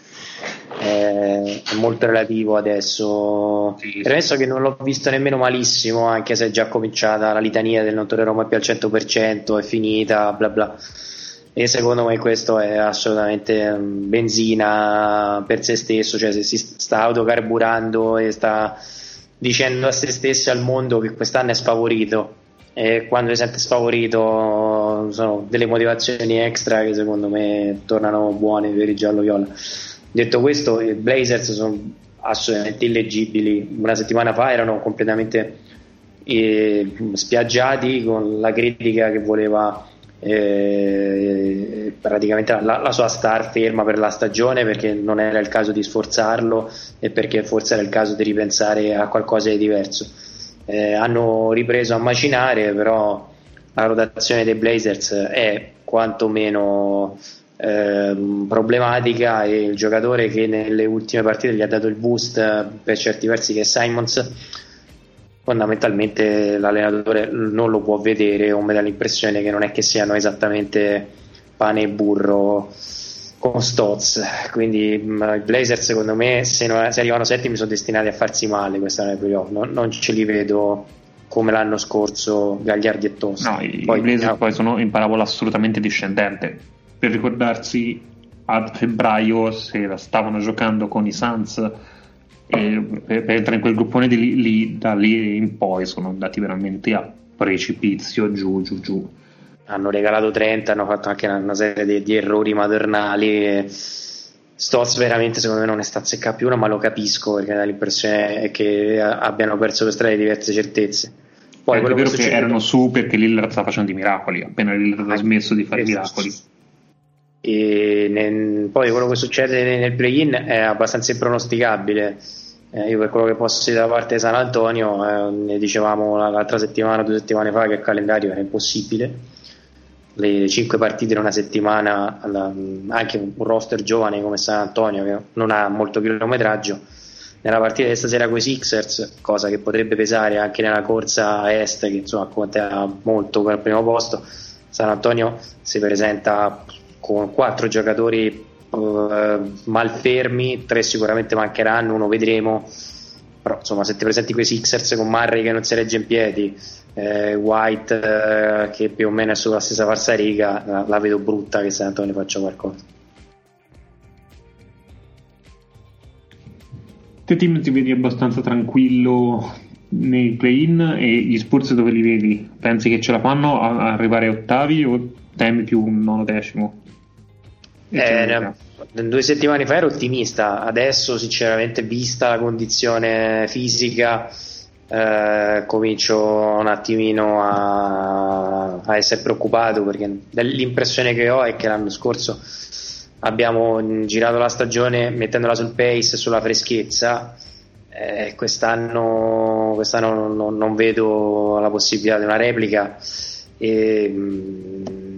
Eh, è molto relativo adesso. Sì, Premesso che non l'ho visto nemmeno malissimo, anche se è già cominciata la litania del non tornerò più al 100%, è finita, bla bla e secondo me questo è assolutamente mm, benzina per se stesso, cioè se si sta autocarburando e sta dicendo a se stesso e al mondo che quest'anno è sfavorito e quando si sente sfavorito sono delle motivazioni extra che secondo me tornano buone per i giallo-viola. Detto questo, i Blazers sono assolutamente illeggibili. Una settimana fa erano completamente eh, spiaggiati con la critica che voleva eh, praticamente la, la, sua star ferma per la stagione perché non era il caso di sforzarlo e perché forse era il caso di ripensare a qualcosa di diverso. Eh, hanno ripreso a macinare, però la rotazione dei Blazers è quantomeno eh, problematica e il giocatore che nelle ultime partite gli ha dato il boost per certi versi che è Simons fondamentalmente l'allenatore non lo può vedere o mi dà l'impressione che non è che siano esattamente pane e burro con Stotz quindi mh, mm, i Blazers secondo me se, non, se, arrivano settimi sono destinati a farsi male quest'anno nei playoff non, non ce li vedo come l'anno scorso Gagliardi e Tosta no, i, poi, i Blazers no. poi sono in parabola assolutamente discendente per ricordarsi a febbraio se la stavano giocando con i Suns e per, per entrare in quel gruppone di lì, lì, da lì in poi sono andati veramente a precipizio giù giù giù. Hanno regalato 30 hanno fatto anche una, una serie di, di, errori madornali Stotz veramente secondo me non è stato seccato più ma lo capisco perché dà l'impressione che abbiano perso per strada diverse certezze. Poi è vero che, che erano su perché Lillard sta facendo i miracoli appena Lillard ha smesso di fare i miracoli. e nel, poi quello che succede nel play-in è abbastanza impronosticabile. Eh, io per quello che posso dire da parte di San Antonio, eh, ne dicevamo l'altra settimana, due settimane fa, che il calendario era impossibile. Le cinque partite in una settimana, anche un roster giovane come San Antonio che non ha molto chilometraggio, nella partita di stasera con i Sixers, cosa che potrebbe pesare anche nella corsa est, che insomma conta molto per il primo posto. San Antonio si presenta con quattro giocatori uh, malfermi, tre sicuramente mancheranno, uno vedremo. Però insomma, se ti presenti quei Sixers con Murray che non si regge in piedi, eh, White eh, che più o meno è sulla stessa farsa riga, la, la vedo brutta che San Antonio faccia qualcosa. Te team ti vedi abbastanza tranquillo nei play-in e gli Spurs dove li vedi? Pensi che ce la fanno a arrivare ottavi o temi più un nono decimo? Eh, due settimane fa ero ottimista, adesso sinceramente vista la condizione fisica eh, comincio un attimino a, a, essere preoccupato perché l'impressione che ho è che l'anno scorso abbiamo girato la stagione mettendola sul pace e sulla freschezza eh, quest'anno, quest'anno non, non, vedo la possibilità di una replica e, mh,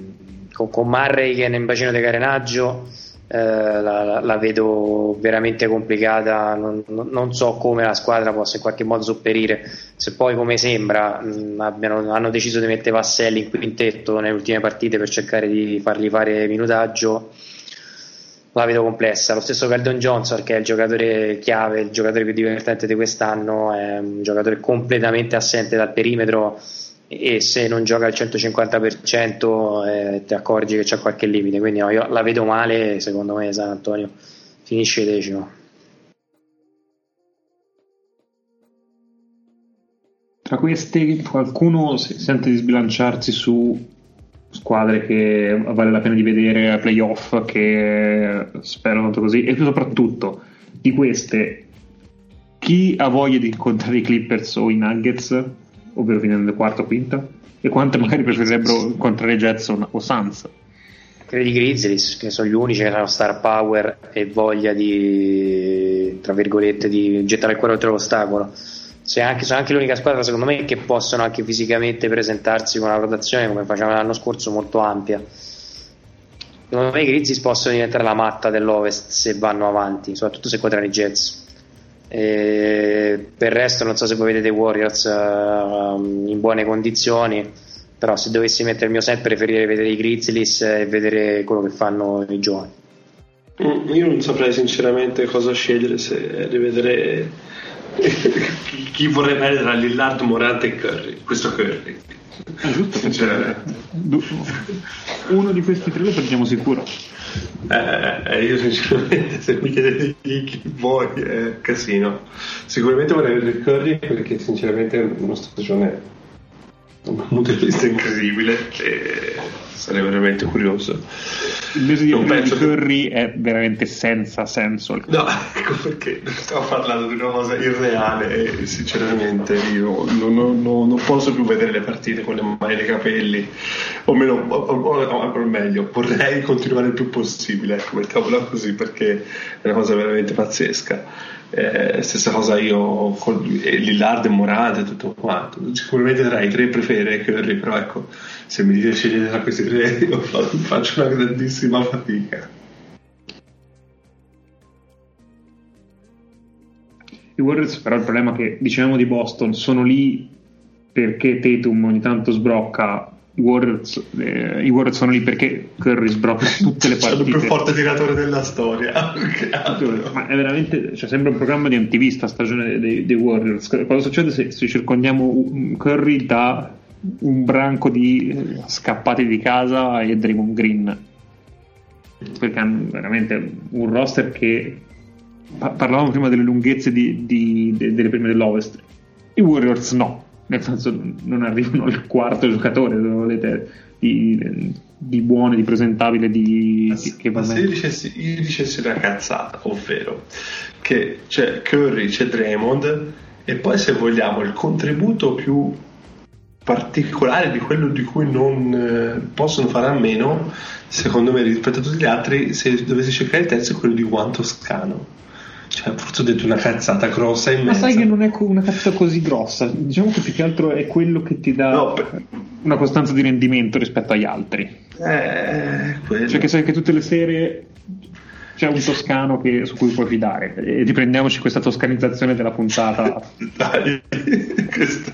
con, con Murray che è nel bacino di carenaggio eh, la, la, vedo veramente complicata non, non, so come la squadra possa in qualche modo sopperire se poi come sembra mh, abbiano, hanno deciso di mettere Vasselli in quintetto nelle ultime partite per cercare di fargli fare minutaggio la vedo complessa. Lo stesso Caldon Johnson, che è il giocatore chiave, il giocatore più divertente di quest'anno, è un giocatore completamente assente dal perimetro e se non gioca al 150% eh, ti accorgi che c'è qualche limite. Quindi no, io la vedo male secondo me San Antonio finisce decimo. Tra queste qualcuno sente di sbilanciarsi su squadre che vale la pena di vedere a playoff che spero tanto così e soprattutto di queste chi ha voglia di incontrare i Clippers o i Nuggets ovvero finendo quarto o quinta, e quante magari preferirebbero incontrare Jets o Suns. Credo i Grizzlies, che sono gli unici che hanno star power e voglia di, tra virgolette, di gettare il cuore oltre l'ostacolo. Sono anche, sono anche l'unica squadra, secondo me, che possono anche fisicamente presentarsi con una rotazione come facevano l'anno scorso molto ampia. Secondo me i Grizzlies possono diventare la matta dell'Ovest se vanno avanti, soprattutto se quadrano i Jets. E per il resto non so se voi vedete i Warriors uh, in buone condizioni, però se dovessi mettere il mio set preferirei vedere i Grizzlies e vedere quello che fanno i giovani. Mm, io non saprei sinceramente cosa scegliere se rivedere chi vorrei vedere tra Lillard, Morante e Curry, questo Curry. Uno di questi tre lo prendiamo sicuro. Eh, eh, io sinceramente se mi chiedete chi, chi vuoi è casino. Sicuramente vorrei vedere Curry perché sinceramente è una stagione un punto di vista incredibile e sarei veramente curioso. Il mese di, di Curry è veramente senza senso. No, ecco perché stiamo parlando di una cosa irreale e sinceramente io non, non, non, posso più vedere le partite con le mani nei capelli, o meno, o, o, o, meglio, vorrei continuare il più possibile, ecco, mettiamola così perché è una cosa veramente pazzesca. Eh, stessa cosa io con Lillard e Morante e tutto quanto sicuramente tra i tre preferirei Curry però ecco se mi dite scegliere tra questi tre io faccio una grandissima fatica. I Warriors però il problema è che dicevamo di Boston sono lì perché Tatum ogni tanto sbrocca i Warriors, eh, i Warriors sono lì perché Curry sbrocca tutte le partite. Sono il più forte tiratore della storia. Ma è veramente, cioè, sembra un programma di MTV sta stagione dei, dei Warriors. Cosa succede se, se circondiamo Curry da un branco di eh, scappati di casa e Draymond Green? Perché hanno veramente un roster che parlavamo prima delle lunghezze di, di, de, delle prime dell'Ovest. I Warriors no, nel senso non arrivano al quarto giocatore, se volete, di, di buone, di presentabile, di, di che ma se io dicessi, io dicessi una cazzata, ovvero che c'è Curry, c'è Draymond e poi se vogliamo il contributo più particolare di quello di cui non eh, possono fare a meno, secondo me rispetto a tutti gli altri, se dovessi cercare il terzo è quello di Juan Toscano cioè, forse ho detto una cazzata grossa in Ma sai che non è una cazzata così grossa. Diciamo che più che altro è quello che ti dà no, per... una costanza di rendimento rispetto agli altri. Eh, quello. Cioè, che sai che tutte le sere c'è un toscano che, su cui puoi fidare. E riprendiamoci questa toscanizzazione della puntata. Dai, questo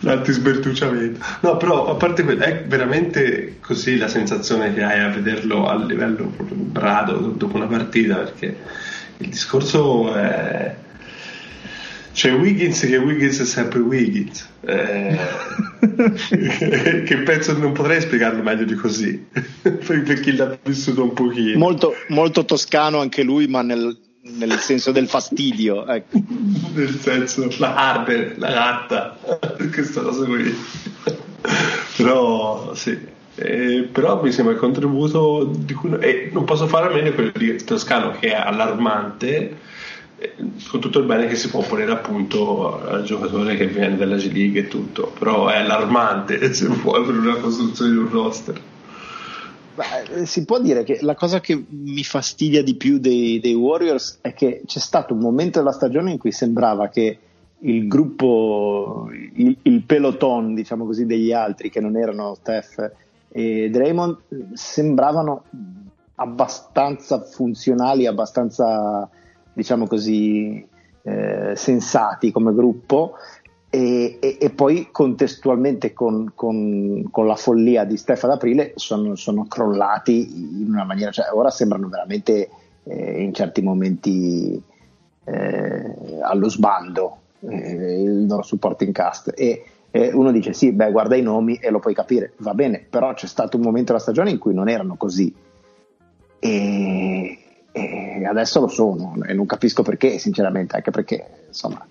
l'antisbertucciamento. No, però a parte quello, è veramente così la sensazione che hai a vederlo a livello brado dopo una partita, perché il discorso è... C'è Wiggins che Wiggins è sempre Wiggins, eh, che penso non potrei spiegarlo meglio di così, per chi l'ha vissuto un pochino. Molto, molto toscano anche lui, ma nel, nel senso del fastidio. Ecco. nel senso, la hardware, la gatta, questa cosa qui. però sì. Eh, però mi sembra il contributo di cui eh, non posso fare a meno quello di Toscano che è allarmante eh, con tutto il bene che si può ponere appunto al giocatore che viene dalla G League e tutto però è allarmante se vuoi per una costruzione di un roster si può dire che la cosa che mi fastidia di più dei, dei, Warriors è che c'è stato un momento della stagione in cui sembrava che il gruppo, il, il peloton, diciamo così, degli altri che non erano Steph e Draymond, sembravano abbastanza funzionali, abbastanza, diciamo così, eh, sensati come gruppo e, e, e, poi contestualmente con, con, con, la follia di Stefano Aprile sono, sono, crollati in una maniera, cioè ora sembrano veramente eh, in certi momenti eh, allo sbando eh, il loro supporting cast. E uno dice sì, beh guarda i nomi e lo puoi capire, va bene, però c'è stato un momento della stagione in cui non erano così. E, e adesso lo sono e non capisco perché sinceramente, anche perché insomma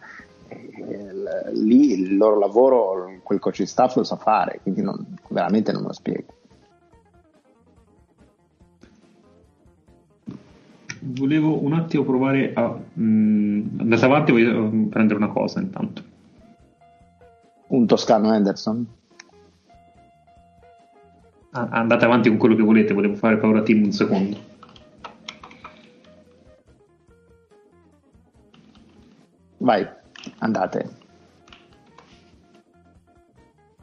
lì il loro lavoro, quel coach staff lo sa fare, quindi non, veramente non me lo spiego. Volevo un attimo provare a... Mh, mm, andate avanti, voglio prendere una cosa intanto. Un toscano Anderson? Ah, andate avanti con quello che volete, volevo fare paura a Team un secondo. Vai, andate.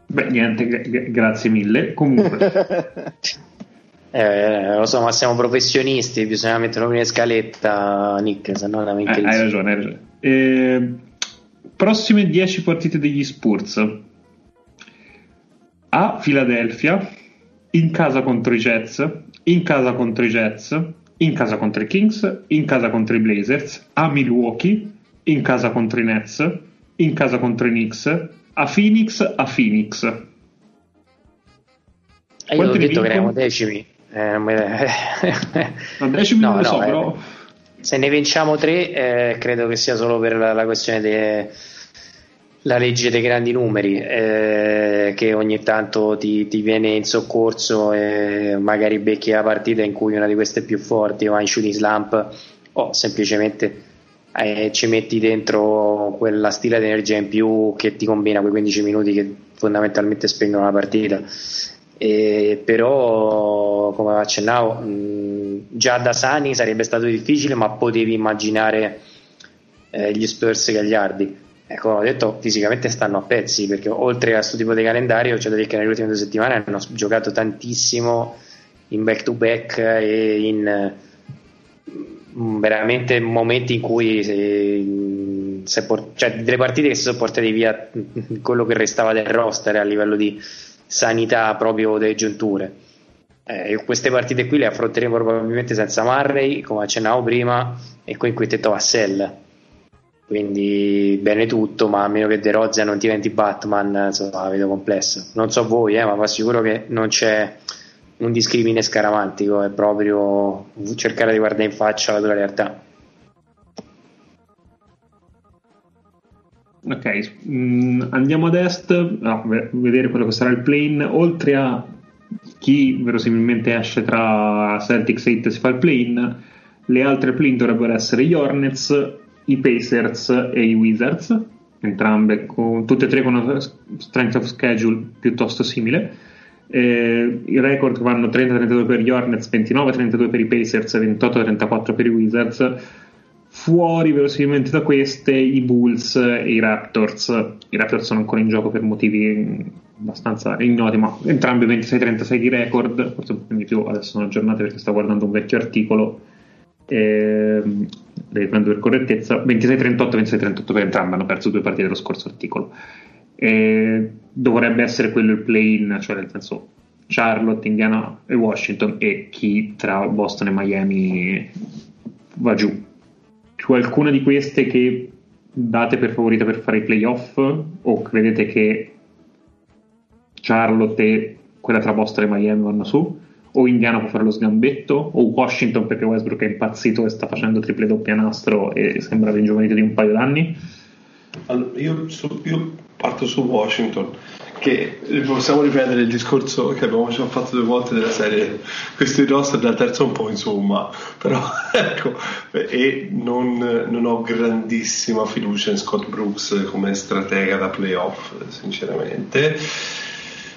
Beh, niente, g- grazie mille. Comunque. eh, lo so, ma siamo professionisti, bisogna metterlo in scaletta, Nick, se no eh, Hai ragione, hai ragione. Eh, prossime 10 partite degli Spurs. A Philadelphia, in casa contro i Jets, in casa contro i Jets, in casa contro i Kings, in casa contro i Blazers, a Milwaukee, in casa contro i Nets, in casa contro i Knicks, a Phoenix a Phoenix. E io ho detto che eravamo decimi. Eh, no, decimi no, non lo no, so, eh, però... Se ne vinciamo tre, eh, credo che sia solo per la, la questione della legge dei grandi numeri, eh, che ogni tanto ti, ti, viene in soccorso e magari becchi la partita in cui una di queste è più forti o ha in shooting slump o semplicemente eh, ci metti dentro quella stile di energia in più che ti combina quei 15 minuti che fondamentalmente spengono la partita. E però, come accennavo, mh, già da Sani sarebbe stato difficile, ma potevi immaginare eh, gli Spurs gagliardi. Ecco, ho detto fisicamente stanno a pezzi perché oltre a questo tipo di calendario c'è da dire che nelle ultime due settimane hanno giocato tantissimo in back to back e in veramente momenti in cui si, si por- cioè delle partite che si sono portate via quello che restava del roster a livello di sanità proprio delle giunture. Eh, queste partite qui le affronteremo probabilmente senza Marley come accennavo prima e con il quintetto Vassell. Quindi bene tutto ma a meno che De Rozia non diventi Batman insomma vedo complesso non so voi eh, ma vi assicuro che non c'è un discrimine scaramantico è proprio cercare di guardare in faccia la dura realtà ok mm, andiamo ad est a vedere quello che sarà il plane oltre a chi verosimilmente esce tra Celtics e Heat si fa il plane le altre plane dovrebbero essere gli Hornets i Pacers e i Wizards, entrambe con, tutte e tre con una strength of schedule piuttosto simile. Eh, I record vanno 30-32 per gli Hornets, 29-32 per i Pacers e 28-34 per i Wizards. Fuori verosimilmente da queste i Bulls e i Raptors. I Raptors sono ancora in gioco per motivi abbastanza ignoti, ma entrambi 26-36 di record, forse un po' di più, adesso sono aggiornate perché sto guardando un vecchio articolo eh, devi prendere per correttezza 26-38 26-38 per entrambi hanno perso due partite dello scorso articolo eh, dovrebbe essere quello il play-in cioè nel senso Charlotte, Indiana e Washington e chi tra Boston e Miami va giù. Qualcuna di queste che date per favorita per fare i playoff o credete che Charlotte e quella tra Boston e Miami vanno su? O Indiana può fare lo sgambetto? O Washington perché Westbrook è impazzito e sta facendo triple doppia nastro e sembra ringiovanito di un paio d'anni? Allora, io, su, io, parto su Washington che possiamo ripetere il discorso che abbiamo già fatto due volte della serie questo roster dal terzo un po' insomma però ecco e non, non ho grandissima fiducia in Scott Brooks come stratega da playoff sinceramente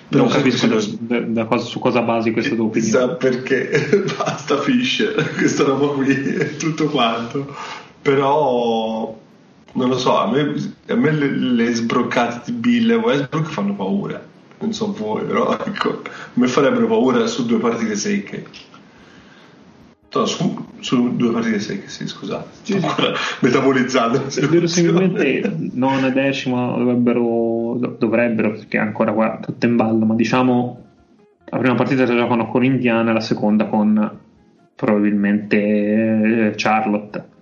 non capisco da, da cosa, su cosa basi questa tua opinione. Sa perché basta Fisher, questa roba qui è tutto quanto. Però non lo so, a me, a me le, le, sbroccate di Bill e Westbrook fanno paura. Non so voi, però ecco, a me farebbero paura su due partite secche. No, su, su, due partite secche, sì, scusate, sto ancora metabolizzando. Verosimilmente nona e decima dovrebbero, dovrebbero, perché ancora qua tutto in ballo, ma diciamo la prima partita la giocano con Indiana la seconda con probabilmente eh, Charlotte.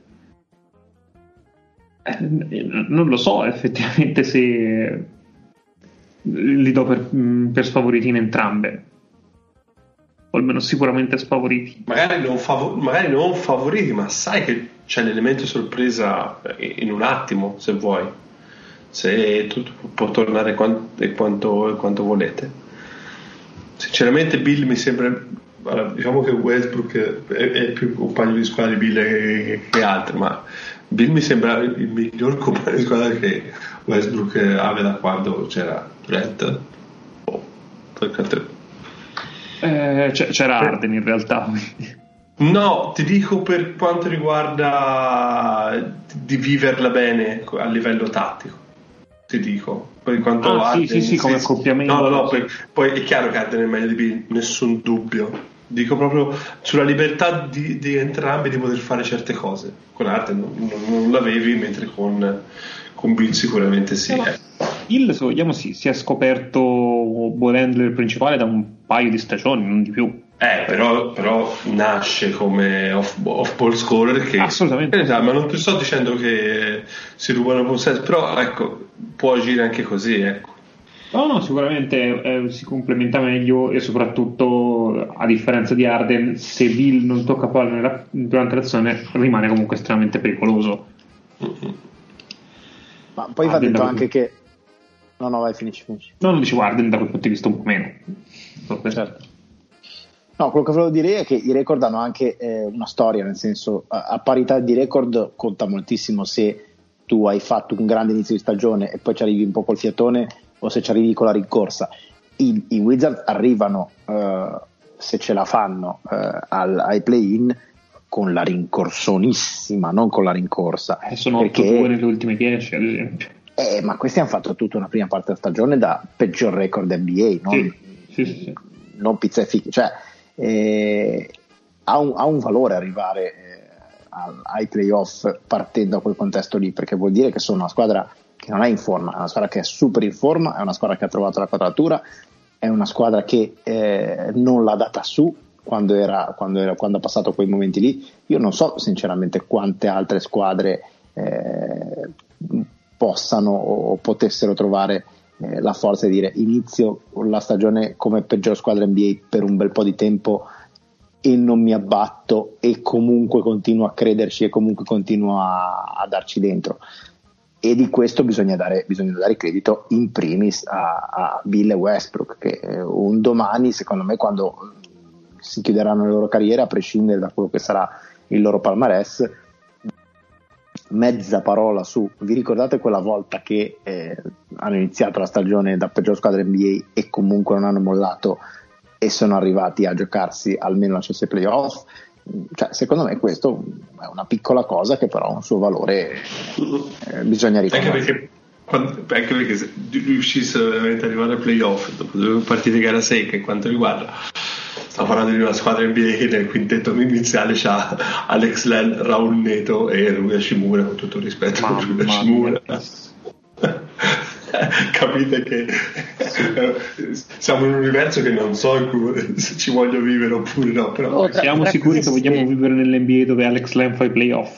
Eh, non lo so effettivamente se li do per, per sfavoriti in entrambe o almeno sicuramente sfavoriti. Magari non, favor- magari non favoriti, ma sai che c'è l'elemento sorpresa in un attimo, se vuoi. Se tutto può tornare quanto, quanto, quanto volete. Sinceramente, Bill mi sembra. Allora, diciamo che Westbrook è, è, più compagno di squadra di Bill che, che altri, ma Bill mi sembra il miglior compagno di squadra che Westbrook aveva da quando c'era Durant. Oh, eh, c'era Arden in realtà. No, ti dico per quanto riguarda di viverla bene a livello tattico. Ti dico. Poi quanto ah, Arden, sì, sì, sì, come accoppiamento. No, no, no, poi, poi, è chiaro che Arden è meglio di Bill, nessun dubbio. Dico proprio sulla libertà di, di entrambi di poter fare certe cose. Con Arden non, non, non l'avevi, mentre con, con Bill sicuramente sì. No, eh. Hill, se vogliamo, si, si è scoperto ball principale da un paio di stagioni, non di più. Eh, però, però nasce come off-ball scorer che... Assolutamente. Eh, ma non ti sto dicendo che si rubano possesso, però ecco, può agire anche così, ecco. No, no, sicuramente eh, si complementa meglio e soprattutto a differenza di Arden, se Bill non tocca palla durante l'azione rimane comunque estremamente pericoloso. Ma poi va detto anche che No, no, vai, finisci, finisci. No, non dici guarda, da quel punto di vista un po' meno. Certo. No, quello che volevo dire è che i record hanno anche eh, una storia, nel senso, a, a, parità di record conta moltissimo se tu hai fatto un grande inizio di stagione e poi ci arrivi un po' col fiatone o se ci arrivi con la rincorsa. I, i Wizards arrivano, eh, se ce la fanno, eh, al, ai play-in con la rincorsonissima, non con la rincorsa. Eh, sono perché... 8 nelle ultime 10, ad esempio. Eh, ma questi hanno fatto tutta una prima parte della stagione da peggior record NBA, non, sì, sì, sì. non pizza e fichi. Cioè, eh, ha, un, ha, un, valore arrivare eh, ai playoff partendo da quel contesto lì, perché vuol dire che sono una squadra che non è in forma, è una squadra che è super in forma, è una squadra che ha trovato la quadratura, è una squadra che eh, non l'ha data su quando, era, quando, era, quando, ha passato quei momenti lì. Io non so sinceramente quante altre squadre eh, possano o potessero trovare eh, la forza di dire inizio la stagione come peggior squadra NBA per un bel po' di tempo e non mi abbatto e comunque continuo a crederci e comunque continuo a, a darci dentro e di questo bisogna dare, bisogna dare credito in primis a, a, Bill Westbrook che eh, un domani secondo me quando si chiuderanno le loro carriere a prescindere da quello che sarà il loro palmarès mezza parola su vi ricordate quella volta che eh, hanno iniziato la stagione da peggior squadra NBA e comunque non hanno mollato e sono arrivati a giocarsi almeno l'accesso ai playoff cioè, secondo me questo è una piccola cosa che però ha un suo valore eh, bisogna riconoscere anche perché, quando, anche perché se riuscissero veramente ad arrivare ai playoff dopo due partite gara secche in quanto riguarda stiamo parlando di una squadra NBA che nel quintetto iniziale c'ha Alex Len, Raul Neto e Ruya Shimura con tutto il rispetto per Ruya Shimura capite che siamo in un universo che non so se ci voglio vivere oppure no. Però... Oh, tra, siamo tra sicuri che vogliamo vivere nell'NBA dove Alex Len fa i playoff?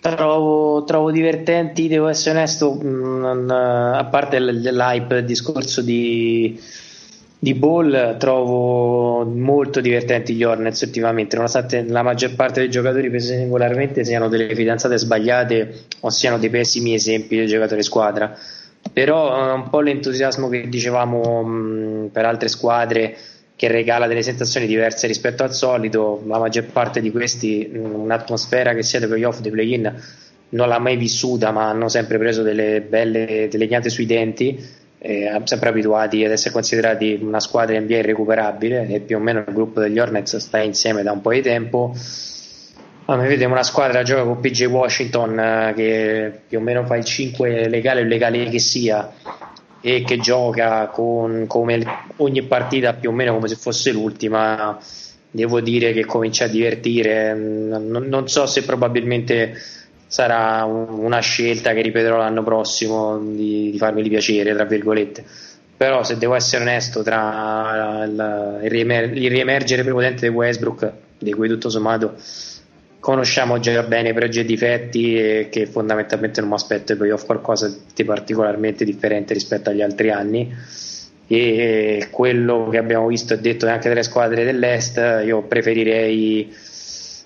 Trovo, trovo, divertenti, devo essere onesto, mh, mm, a parte l'hype, il discorso di, di Ball, trovo molto divertenti gli Hornets ultimamente, nonostante la maggior parte dei giocatori presi singolarmente siano delle fidanzate sbagliate o siano dei pessimi esempi di giocatori squadra però è un po' l'entusiasmo che dicevamo mh, per altre squadre che regala delle sensazioni diverse rispetto al solito, la maggior parte di questi mh, un'atmosfera che sia dei playoff, dei play-in non l'ha mai vissuta ma hanno sempre preso delle belle delle gnate sui denti eh, sempre abituati ad essere considerati una squadra NBA irrecuperabile e più o meno il gruppo degli Hornets sta insieme da un po' di tempo noi vediamo una squadra che gioca con PJ Washington eh, che più o meno fa il 5 legale o illegale che sia e che gioca con, come ogni partita più o meno come se fosse l'ultima. Devo dire che comincia a divertire. Non, non so se probabilmente sarà una scelta che ripeterò l'anno prossimo di, di farmi piacere tra virgolette. Però se devo essere onesto tra il, riemer- il riemergere prepotente di Westbrook di cui tutto sommato conosciamo già bene i pregi e difetti e che fondamentalmente non mi aspetto poi playoff qualcosa di particolarmente differente rispetto agli altri anni. E quello che abbiamo visto e detto anche delle squadre dell'est io preferirei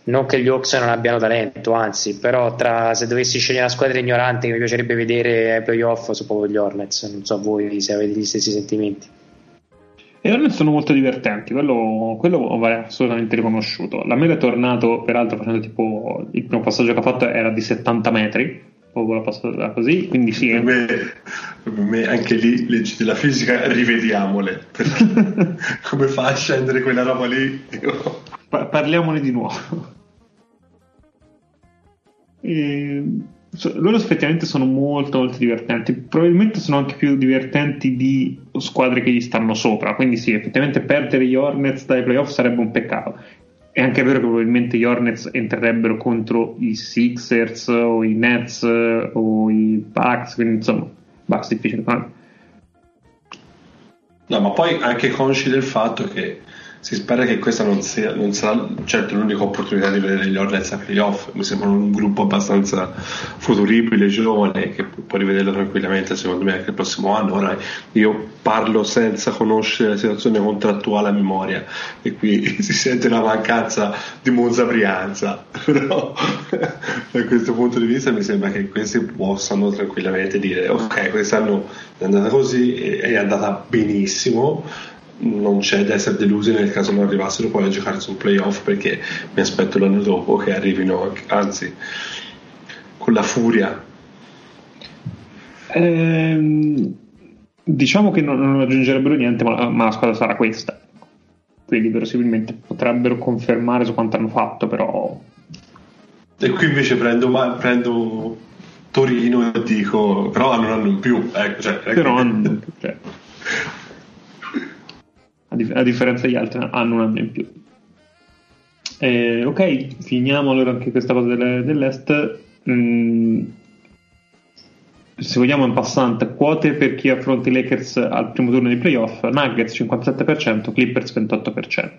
non che gli Hawks non abbiano talento anzi però tra, se dovessi scegliere una squadra ignorante che mi piacerebbe vedere ai playoff sono proprio gli Hornets. Non so voi se avete gli stessi sentimenti e Hornets sono molto divertenti, quello, quello va assolutamente riconosciuto. La media è tornato, peraltro, facendo tipo il primo passaggio che ha fatto era di 70 metri, proprio la passata così, quindi sì. Per me, per me anche lì leggi della fisica, rivediamole, come fa a scendere quella roba lì? Pa- parliamone di nuovo. E loro effettivamente sono molto molto divertenti probabilmente sono anche più divertenti di squadre che gli stanno sopra. Quindi sì effettivamente perdere gli Hornets dai playoff sarebbe un peccato. È anche vero che probabilmente gli Hornets entrerebbero contro i Sixers o i Nets o i Bucks quindi insomma Bucks difficile no ma poi anche consci del fatto che si spera che questa non, sia, non sarà certo l'unica opportunità di vedere gli Hornets a playoff. Mi sembra un gruppo abbastanza futuribile, giovane, che può rivederlo tranquillamente, secondo me, anche il prossimo anno. Ora io parlo senza conoscere la situazione contrattuale a memoria e qui si sente la mancanza di Monza Brianza. Però da questo punto di vista mi sembra che questi possano tranquillamente dire ok, quest'anno è andata così, è andata benissimo non c'è da essere delusi nel caso non arrivassero poi a giocarsi un playoff perché mi aspetto l'anno dopo che arrivino anzi con la furia. Ehm, diciamo che non, non, aggiungerebbero niente ma, ma, la squadra sarà questa. Quindi verosimilmente potrebbero confermare su quanto hanno fatto però e qui invece prendo, prendo Torino e dico però hanno un anno in più ecco, cioè, però hanno cioè a, dif- a differenza degli altri hanno un anno in più. Eh, ok, finiamo allora anche questa cosa delle, dell'Est. Mm, se vogliamo in passante, quote per chi affronta i Lakers al primo turno di playoff, Nuggets 57%, Clippers 28%.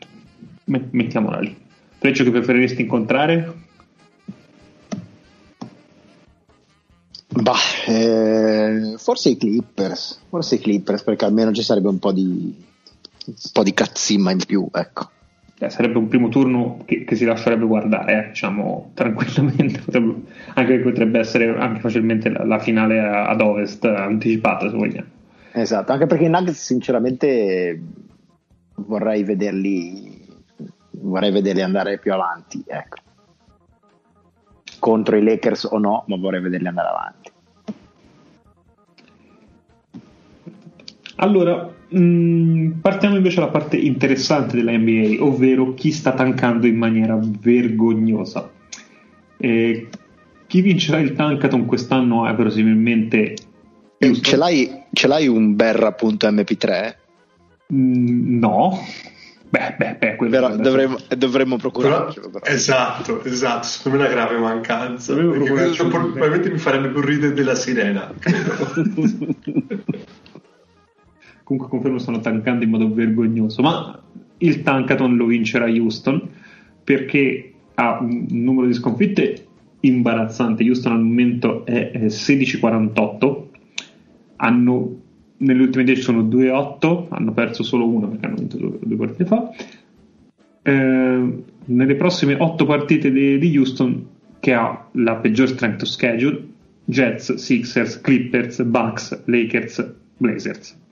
Mettiamola lì. Freccio che preferiresti incontrare? Bah, eh, forse i Clippers, forse i Clippers perché almeno ci sarebbe un po' di, un po' di cazzimma in più, ecco. Eh, sarebbe un primo turno che, che si lascerebbe guardare, eh, diciamo tranquillamente, potrebbe, anche potrebbe essere anche facilmente la, la finale ad ovest anticipata se vogliamo. Esatto, anche perché i Nuggets sinceramente vorrei vederli, vorrei vederli andare più avanti, ecco. Contro i Lakers o no, ma vorrei vederli andare avanti. Allora, mm, partiamo invece dalla parte interessante della NBA, ovvero chi sta tankando in maniera vergognosa. Eh, chi vincerà il tankathon quest'anno è verosimilmente... Eh, ce, l'hai, ce l'hai un berra.mp3? Mm, no. Beh, beh, beh, però dovremmo, dovremmo procurarcelo. Però, esatto, esatto, secondo me è una grave mancanza. Probabilmente mi farebbe più ridere della sirena, comunque confermo stanno tankando in modo vergognoso, ma il tankathon lo vincerà Houston perché ha un numero di sconfitte imbarazzante. Houston al momento è 16-48, hanno nelle ultime 10 sono 2-8, hanno perso solo uno perché hanno vinto due, due partite fa. Eh, nelle prossime 8 partite di, di, Houston, che ha la peggior strength of schedule, Jets, Sixers, Clippers, Bucks, Lakers, Blazers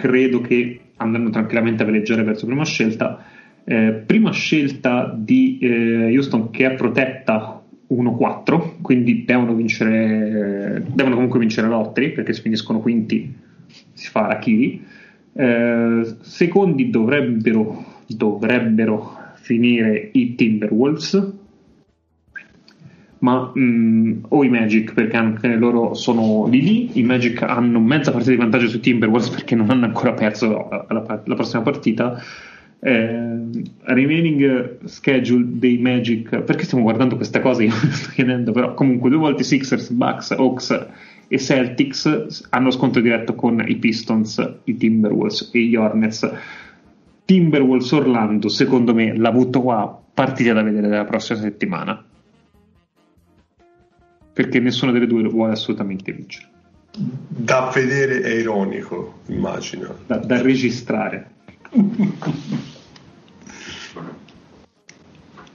credo che andranno tranquillamente a veleggiare verso prima scelta. Eh, prima scelta di eh, Houston che è protetta 1-4, quindi devono vincere, devono comunque vincere lotteri perché se finiscono quinti si fa Rakiri. Eh, secondi dovrebbero, dovrebbero finire i Timberwolves ma mh, mm, o i Magic perché anche loro sono lì lì i Magic hanno mezza partita di vantaggio sui Timberwolves perché non hanno ancora perso la, la, prossima partita. Eh, remaining schedule dei Magic perché stiamo guardando queste cose io mi sto chiedendo però comunque due volte Sixers, Bucks, Hawks e Celtics hanno scontro diretto con i Pistons, i Timberwolves e gli Hornets. Timberwolves Orlando secondo me l'ha avuto qua partita da vedere la prossima settimana perché nessuna delle due vuole assolutamente vincere. Da vedere è ironico, immagino. Da, da registrare.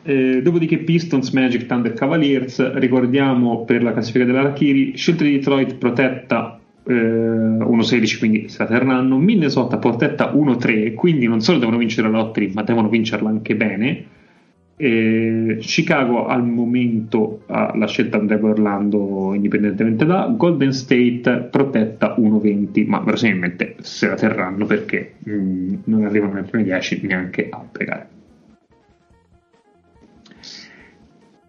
eh, dopodiché Pistons, Magic, Thunder, Cavaliers, ricordiamo per la classifica della Rakiri, scelta di Detroit protetta eh, 1-16, quindi si terranno, Minnesota protetta 1-3, quindi non solo devono vincere la lottery, ma devono vincerla anche bene e Chicago al momento ha la scelta andrebbe Orlando indipendentemente da Golden State protetta 1-20 ma verosimilmente se la terranno perché mh, mm, non arrivano nei primi 10 neanche a pregare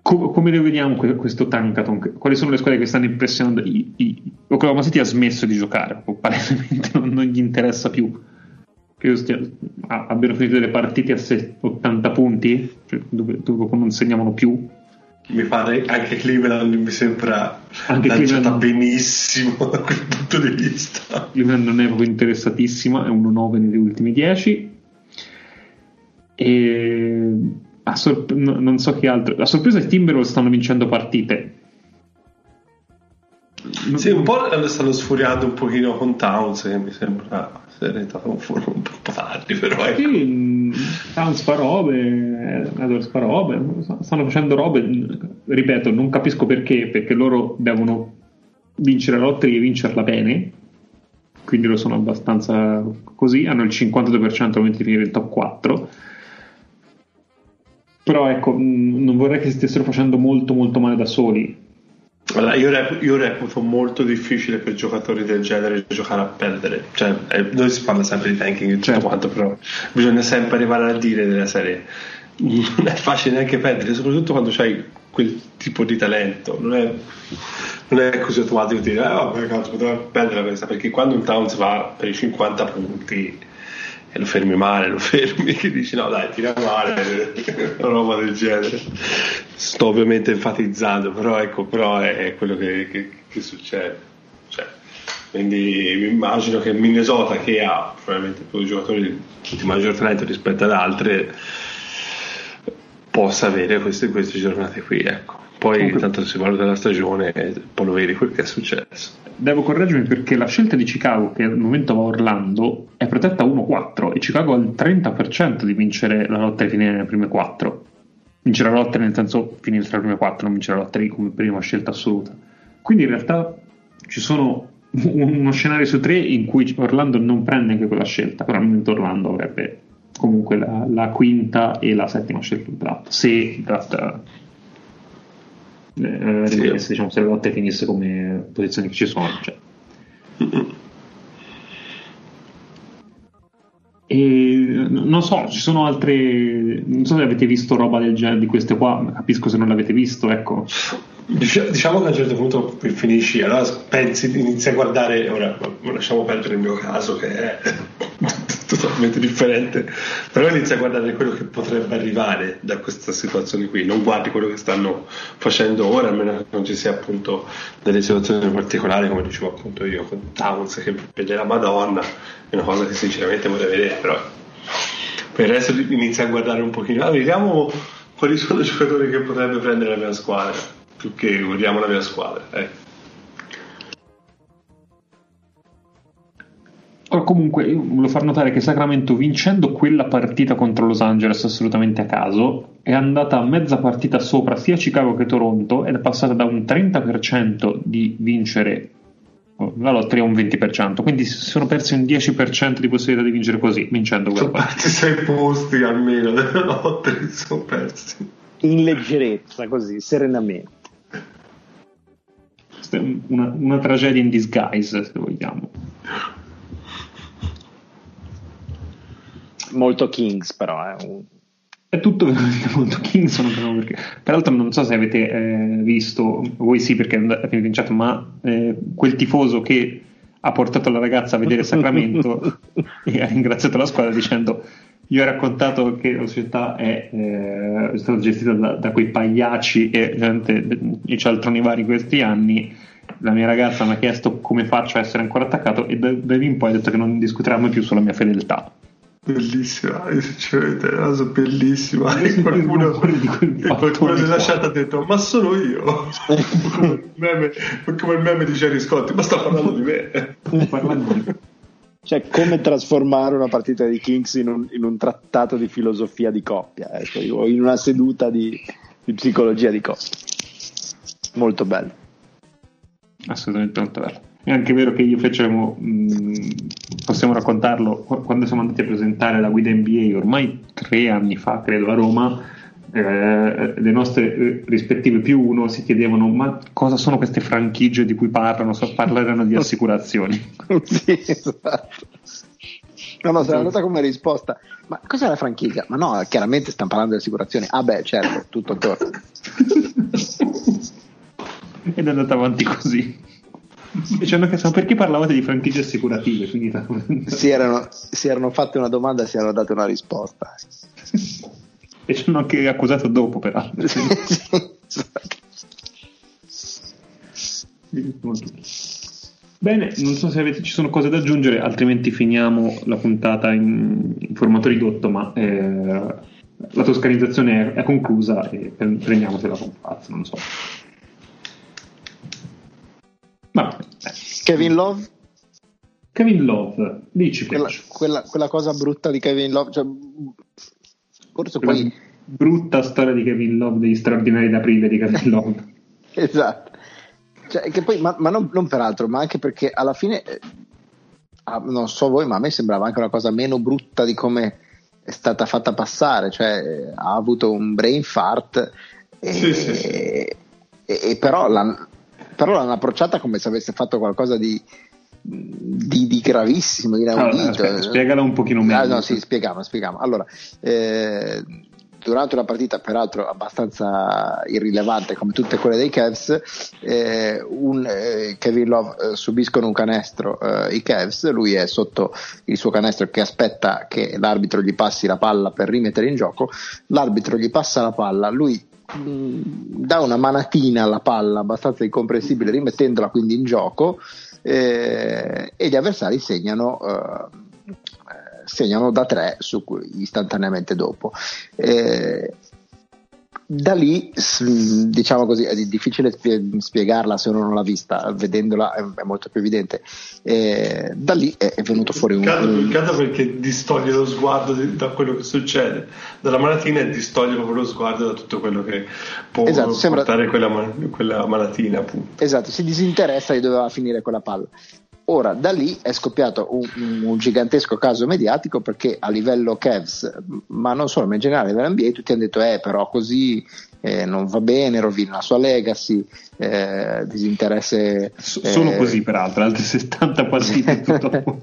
Co- come lo vediamo questo Tankaton? Quali sono le squadre che stanno impressionando? I, i, Oklahoma City ha smesso di giocare palesemente non, non gli interessa più credo stia, abbiano finito delle partite a 80 punti, cioè dove, dove, non segnavano più. Mi pare anche Cleveland mi sembra anche lanciata Cleveland, benissimo da quel punto di vista. Cleveland non è proprio interessatissima, è 1-9 negli ultimi 10. E sorp- non so che altro. La sorpresa è che Timberwolves stanno vincendo partite. Sì, un po' stanno sfuriando un pochino con Towns, che mi sembra diventato un, un po' tardi però ecco. sì, Towns fa robe Edwards fa robe stanno facendo robe ripeto non capisco perché perché loro devono vincere la lotteria e vincerla bene quindi lo sono abbastanza così hanno il 52% al momento di finire il top 4 però ecco non vorrei che si stessero facendo molto molto male da soli allora, io, reputo, io, reputo, molto difficile per giocatori del genere giocare a perdere. Cioè, eh, noi si parla sempre di tanking e tutto certo. quanto, però bisogna sempre arrivare a dire della serie. Non è facile neanche perdere, soprattutto quando hai quel tipo di talento. Non è, non è così automatico dire, eh, vabbè, cazzo, potremmo perdere questa, perché quando un Towns va per i 50 punti e lo fermi male, lo fermi, che dici no dai tira male, una roba del genere. Sto ovviamente enfatizzando, però ecco, però è, quello che, che, che succede. Cioè, quindi mi immagino che Minnesota che ha probabilmente più giocatori di maggior talento rispetto ad altre possa avere queste, queste giornate qui, ecco. Poi Comunque, tanto si valuta la stagione e poi lo vedi quel che è successo. Devo correggermi perché la scelta di Chicago, che al momento va a Orlando, è protetta 1-4 e Chicago ha il 30% di vincere la lotta e finire nelle prime 4. Vincere la lotta nel senso finire tra le prime 4, non vincere la lotta come prima scelta assoluta. Quindi in realtà ci sono uno scenario su tre in cui Orlando non prende anche quella scelta, però al momento Orlando avrebbe comunque la, la quinta e la settima scelta del draft, se il draft eh, sì. diciamo, se le lotte finisse come posizioni che ci sono. Cioè. E non so, ci sono altre. Non so se avete visto roba del genere di queste qua, capisco se non l'avete visto, ecco. Diciamo che a un certo punto finisci, allora pensi, inizi a guardare, ora lasciamo perdere il mio caso che è totalmente differente, però inizi a guardare quello che potrebbe arrivare da questa situazione qui, non guardi quello che stanno facendo ora, almeno che non ci sia appunto delle situazioni particolari come dicevo appunto io con Towns che vede la Madonna, è una cosa che sinceramente vorrei vedere, però per il resto inizia a guardare un pochino, ah, vediamo quali sono i giocatori che potrebbe prendere la mia squadra, più che guardiamo la mia squadra. Ecco. comunque io volevo far notare che Sacramento vincendo quella partita contro Los Angeles assolutamente a caso è andata a mezza partita sopra sia Chicago che Toronto ed è passata da un 30% di vincere la lotteria a un 20% quindi si sono persi un 10% di possibilità di vincere così vincendo quella sono partita sei posti almeno della lotteria sono persi in leggerezza così serenamente una, una tragedia in disguise se vogliamo molto Kings però eh. è tutto veramente molto Kings perché, peraltro non so se avete eh, visto voi sì perché avete vinciato ma eh, quel tifoso che ha portato la ragazza a vedere Sacramento e ha ringraziato la squadra dicendo io ho raccontato che la società è, eh, è stata gestita da, da, quei pagliacci e gente, i cialtroni vari questi anni la mia ragazza mi ha chiesto come faccio a essere ancora attaccato e da, da lì in poi ha detto che non discuterà mai più sulla mia fedeltà Bellissima, sinceramente è una cosa bellissima. E qualcuno, e qualcuno della chat ha detto: Ma sono io. come, il meme, come il meme di Jerry Scott, ma sta parlando di me. Cioè, come trasformare una partita di Kings in un, in un trattato di filosofia di coppia, ecco, in una seduta di, di psicologia di coppia. Molto bello. Assolutamente molto bello. È anche vero che io facevamo, mh, possiamo raccontarlo, quando siamo andati a presentare la guida NBA ormai tre anni fa, credo, a Roma, eh, le nostre eh, rispettive più uno si chiedevano ma cosa sono queste franchigie di cui parlano? So, parleranno di assicurazioni. sì, esatto. No, no, sono andata come risposta. Ma cos'è la franchigia? Ma no, chiaramente stiamo parlando di assicurazioni. Ah beh, certo, tutto torna. Ed è andata avanti così. E ci hanno chiesto perché parlavate di franchigie assicurative. si, erano, si erano fatte una domanda e si erano date una risposta. E ci hanno anche accusato dopo, peraltro. Bene, non so se avete, ci sono cose da aggiungere, altrimenti finiamo la puntata in, in formato ridotto, ma eh, la toscanizzazione è, è conclusa e prendiamosela con pazzo, non so. Ma, Kevin Love? Kevin Love, dici quella, quella, quella, cosa brutta di Kevin Love, cioè, forse quella poi... brutta storia di Kevin Love, degli straordinari da prive di Kevin Love. esatto. Cioè, che poi, ma, ma non, non, peraltro, ma anche perché alla fine, eh, ah, non so voi, ma a me sembrava anche una cosa meno brutta di come è stata fatta passare, cioè ha avuto un brain fart e, sì, sì, sì. e, e però l'hanno però l'hanno approcciata come se avesse fatto qualcosa di, di, di gravissimo, inaudito. Allora, spiegala un pochino meglio. Ah, no, sì, spieghiamo, spieghiamo. Allora, eh, durante una partita peraltro abbastanza irrilevante come tutte quelle dei Cavs, eh, un, eh, Kevin Love eh, subiscono un canestro eh, i Cavs, lui è sotto il suo canestro che aspetta che l'arbitro gli passi la palla per rimettere in gioco, l'arbitro gli passa la palla, lui mh, dà una manatina alla palla abbastanza incomprensibile rimettendola quindi in gioco eh, e gli avversari segnano segnano da tre su, istantaneamente dopo. Eh, da lì, diciamo così, è difficile spiegarla se uno non l'ha vista, vedendola è, molto più evidente. Eh, da lì è, venuto fuori un. Peccato perché distoglie lo sguardo da quello che succede dalla malatina e distoglie proprio lo sguardo da tutto quello che può esatto, sembra... portare quella, quella malatina. Appunto. Esatto, si disinteressa di dove va a finire quella palla. Ora, da lì è scoppiato un, un, gigantesco caso mediatico perché a livello Cavs, ma non solo, ma in generale a livello NBA, tutti hanno detto, eh, però così eh, non va bene, rovina la sua legacy, eh, disinteresse. Eh, così, peraltro, altre 70 partite dopo.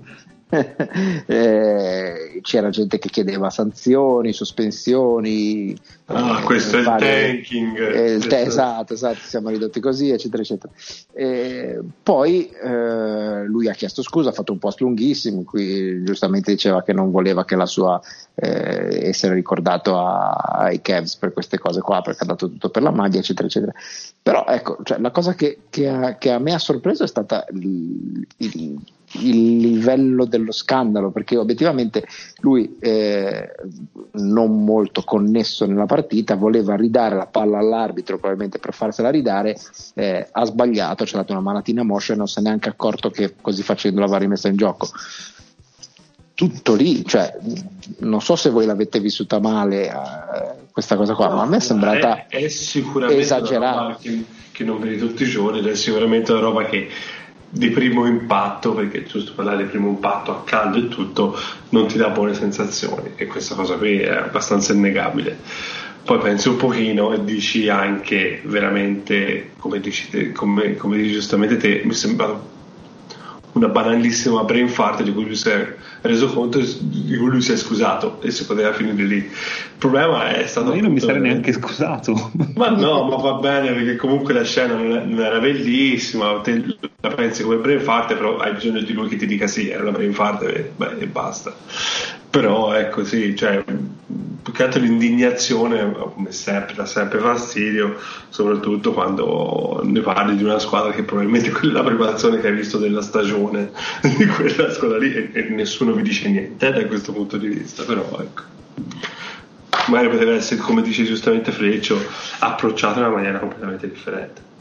Eh, c'era gente che chiedeva sanzioni, sospensioni. Ah, eh, questo è il tanking. Eh, il te- esatto, esatto, siamo ridotti così, eccetera, eccetera. Eh, poi eh, lui ha chiesto scusa, ha fatto un post lunghissimo cui giustamente diceva che non voleva che la sua eh, essere ricordato a, ai Cavs per queste cose qua, perché ha dato tutto per la maglia, eccetera, eccetera. Però ecco, cioè, la cosa che, che, a, che, a, me ha sorpreso è stata il, il il livello dello scandalo perché obiettivamente lui eh, non molto connesso nella partita voleva ridare la palla all'arbitro probabilmente per farsela ridare eh, ha sbagliato ci ha dato una malatina moscia e non si è neanche accorto che così facendo l'aveva rimessa in gioco. Tutto lì cioè, non so se voi l'avete vissuta male eh, questa cosa qua no, ma a me è sembrata è, è sicuramente esagerata. che, che non vedi tutti i giorni ed è sicuramente una roba che di primo impatto, perché giusto parlare di primo impatto a caldo e tutto, non ti dà buone sensazioni e questa cosa qui è abbastanza innegabile. Poi pensi un pochino e dici anche veramente, come dici, te, come, come dici giustamente te, mi sembra una banalissima brain fart di cui lui si è reso conto di cui lui si è scusato e si poteva finire lì. Il problema è stato. Ma io non mi sarei neanche scusato. Ma no, ma va bene perché comunque la scena non era bellissima. Te la pensi come brain fart, però hai bisogno di lui che ti dica sì, era una brain fart e, beh, e basta. Però ecco sì, cioè, più che altro l'indignazione come sempre dà sempre fastidio, soprattutto quando ne parli di una squadra che probabilmente è la preparazione che hai visto della stagione di quella squadra lì e, e nessuno vi dice niente eh, da questo punto di vista, però ecco. Magari poteva essere, come dice giustamente Freccio, approcciato in una maniera completamente differente.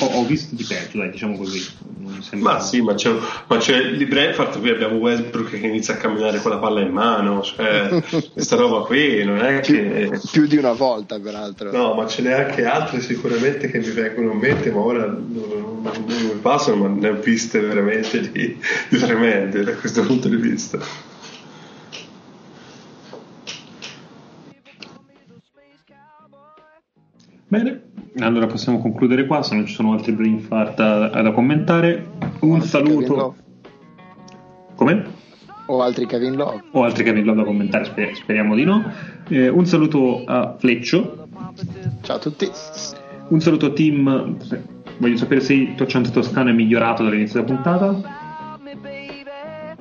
Ho, ho, visto di peggio, dai, diciamo così. Sembra... Ma sì, ma c'è, ma c'è il Brentford, qui abbiamo Westbrook che inizia a camminare con la palla in mano, cioè questa roba qui non è che... Più, più, di una volta, peraltro. No, ma ce n'è anche altre sicuramente che mi vengono in mente, ma ora non, non, non mi passano, ma ne ho viste veramente di, di tremende da questo punto di vista. Bene, allora possiamo concludere qua, se non ci sono altri brain fart da, da commentare. Un o saluto. Come? O altri Kevin Love. O altri Kevin Love da commentare, sper- speriamo di no. Eh, un saluto a Fleccio. Ciao a tutti. Un saluto a Tim. Voglio sapere se il tuo accento toscano è migliorato dall'inizio della puntata.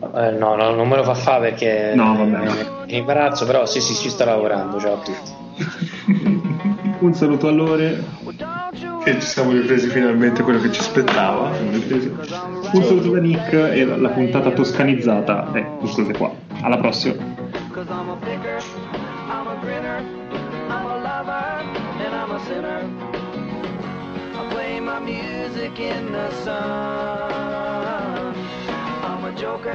Eh, no, no, non me lo fa fare perché no, vabbè. è imbarazzo, però sì, sì, ci sta lavorando. Ciao a tutti. Un saluto a Lore. Che ci siamo ripresi finalmente quello che ci aspettava. Un saluto da Nick e la puntata toscanizzata è conclusa qua. Alla prossima. Joker,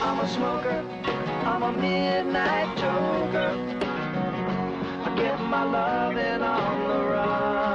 I'm a smoker, I'm a midnight joker. get my loving on the run.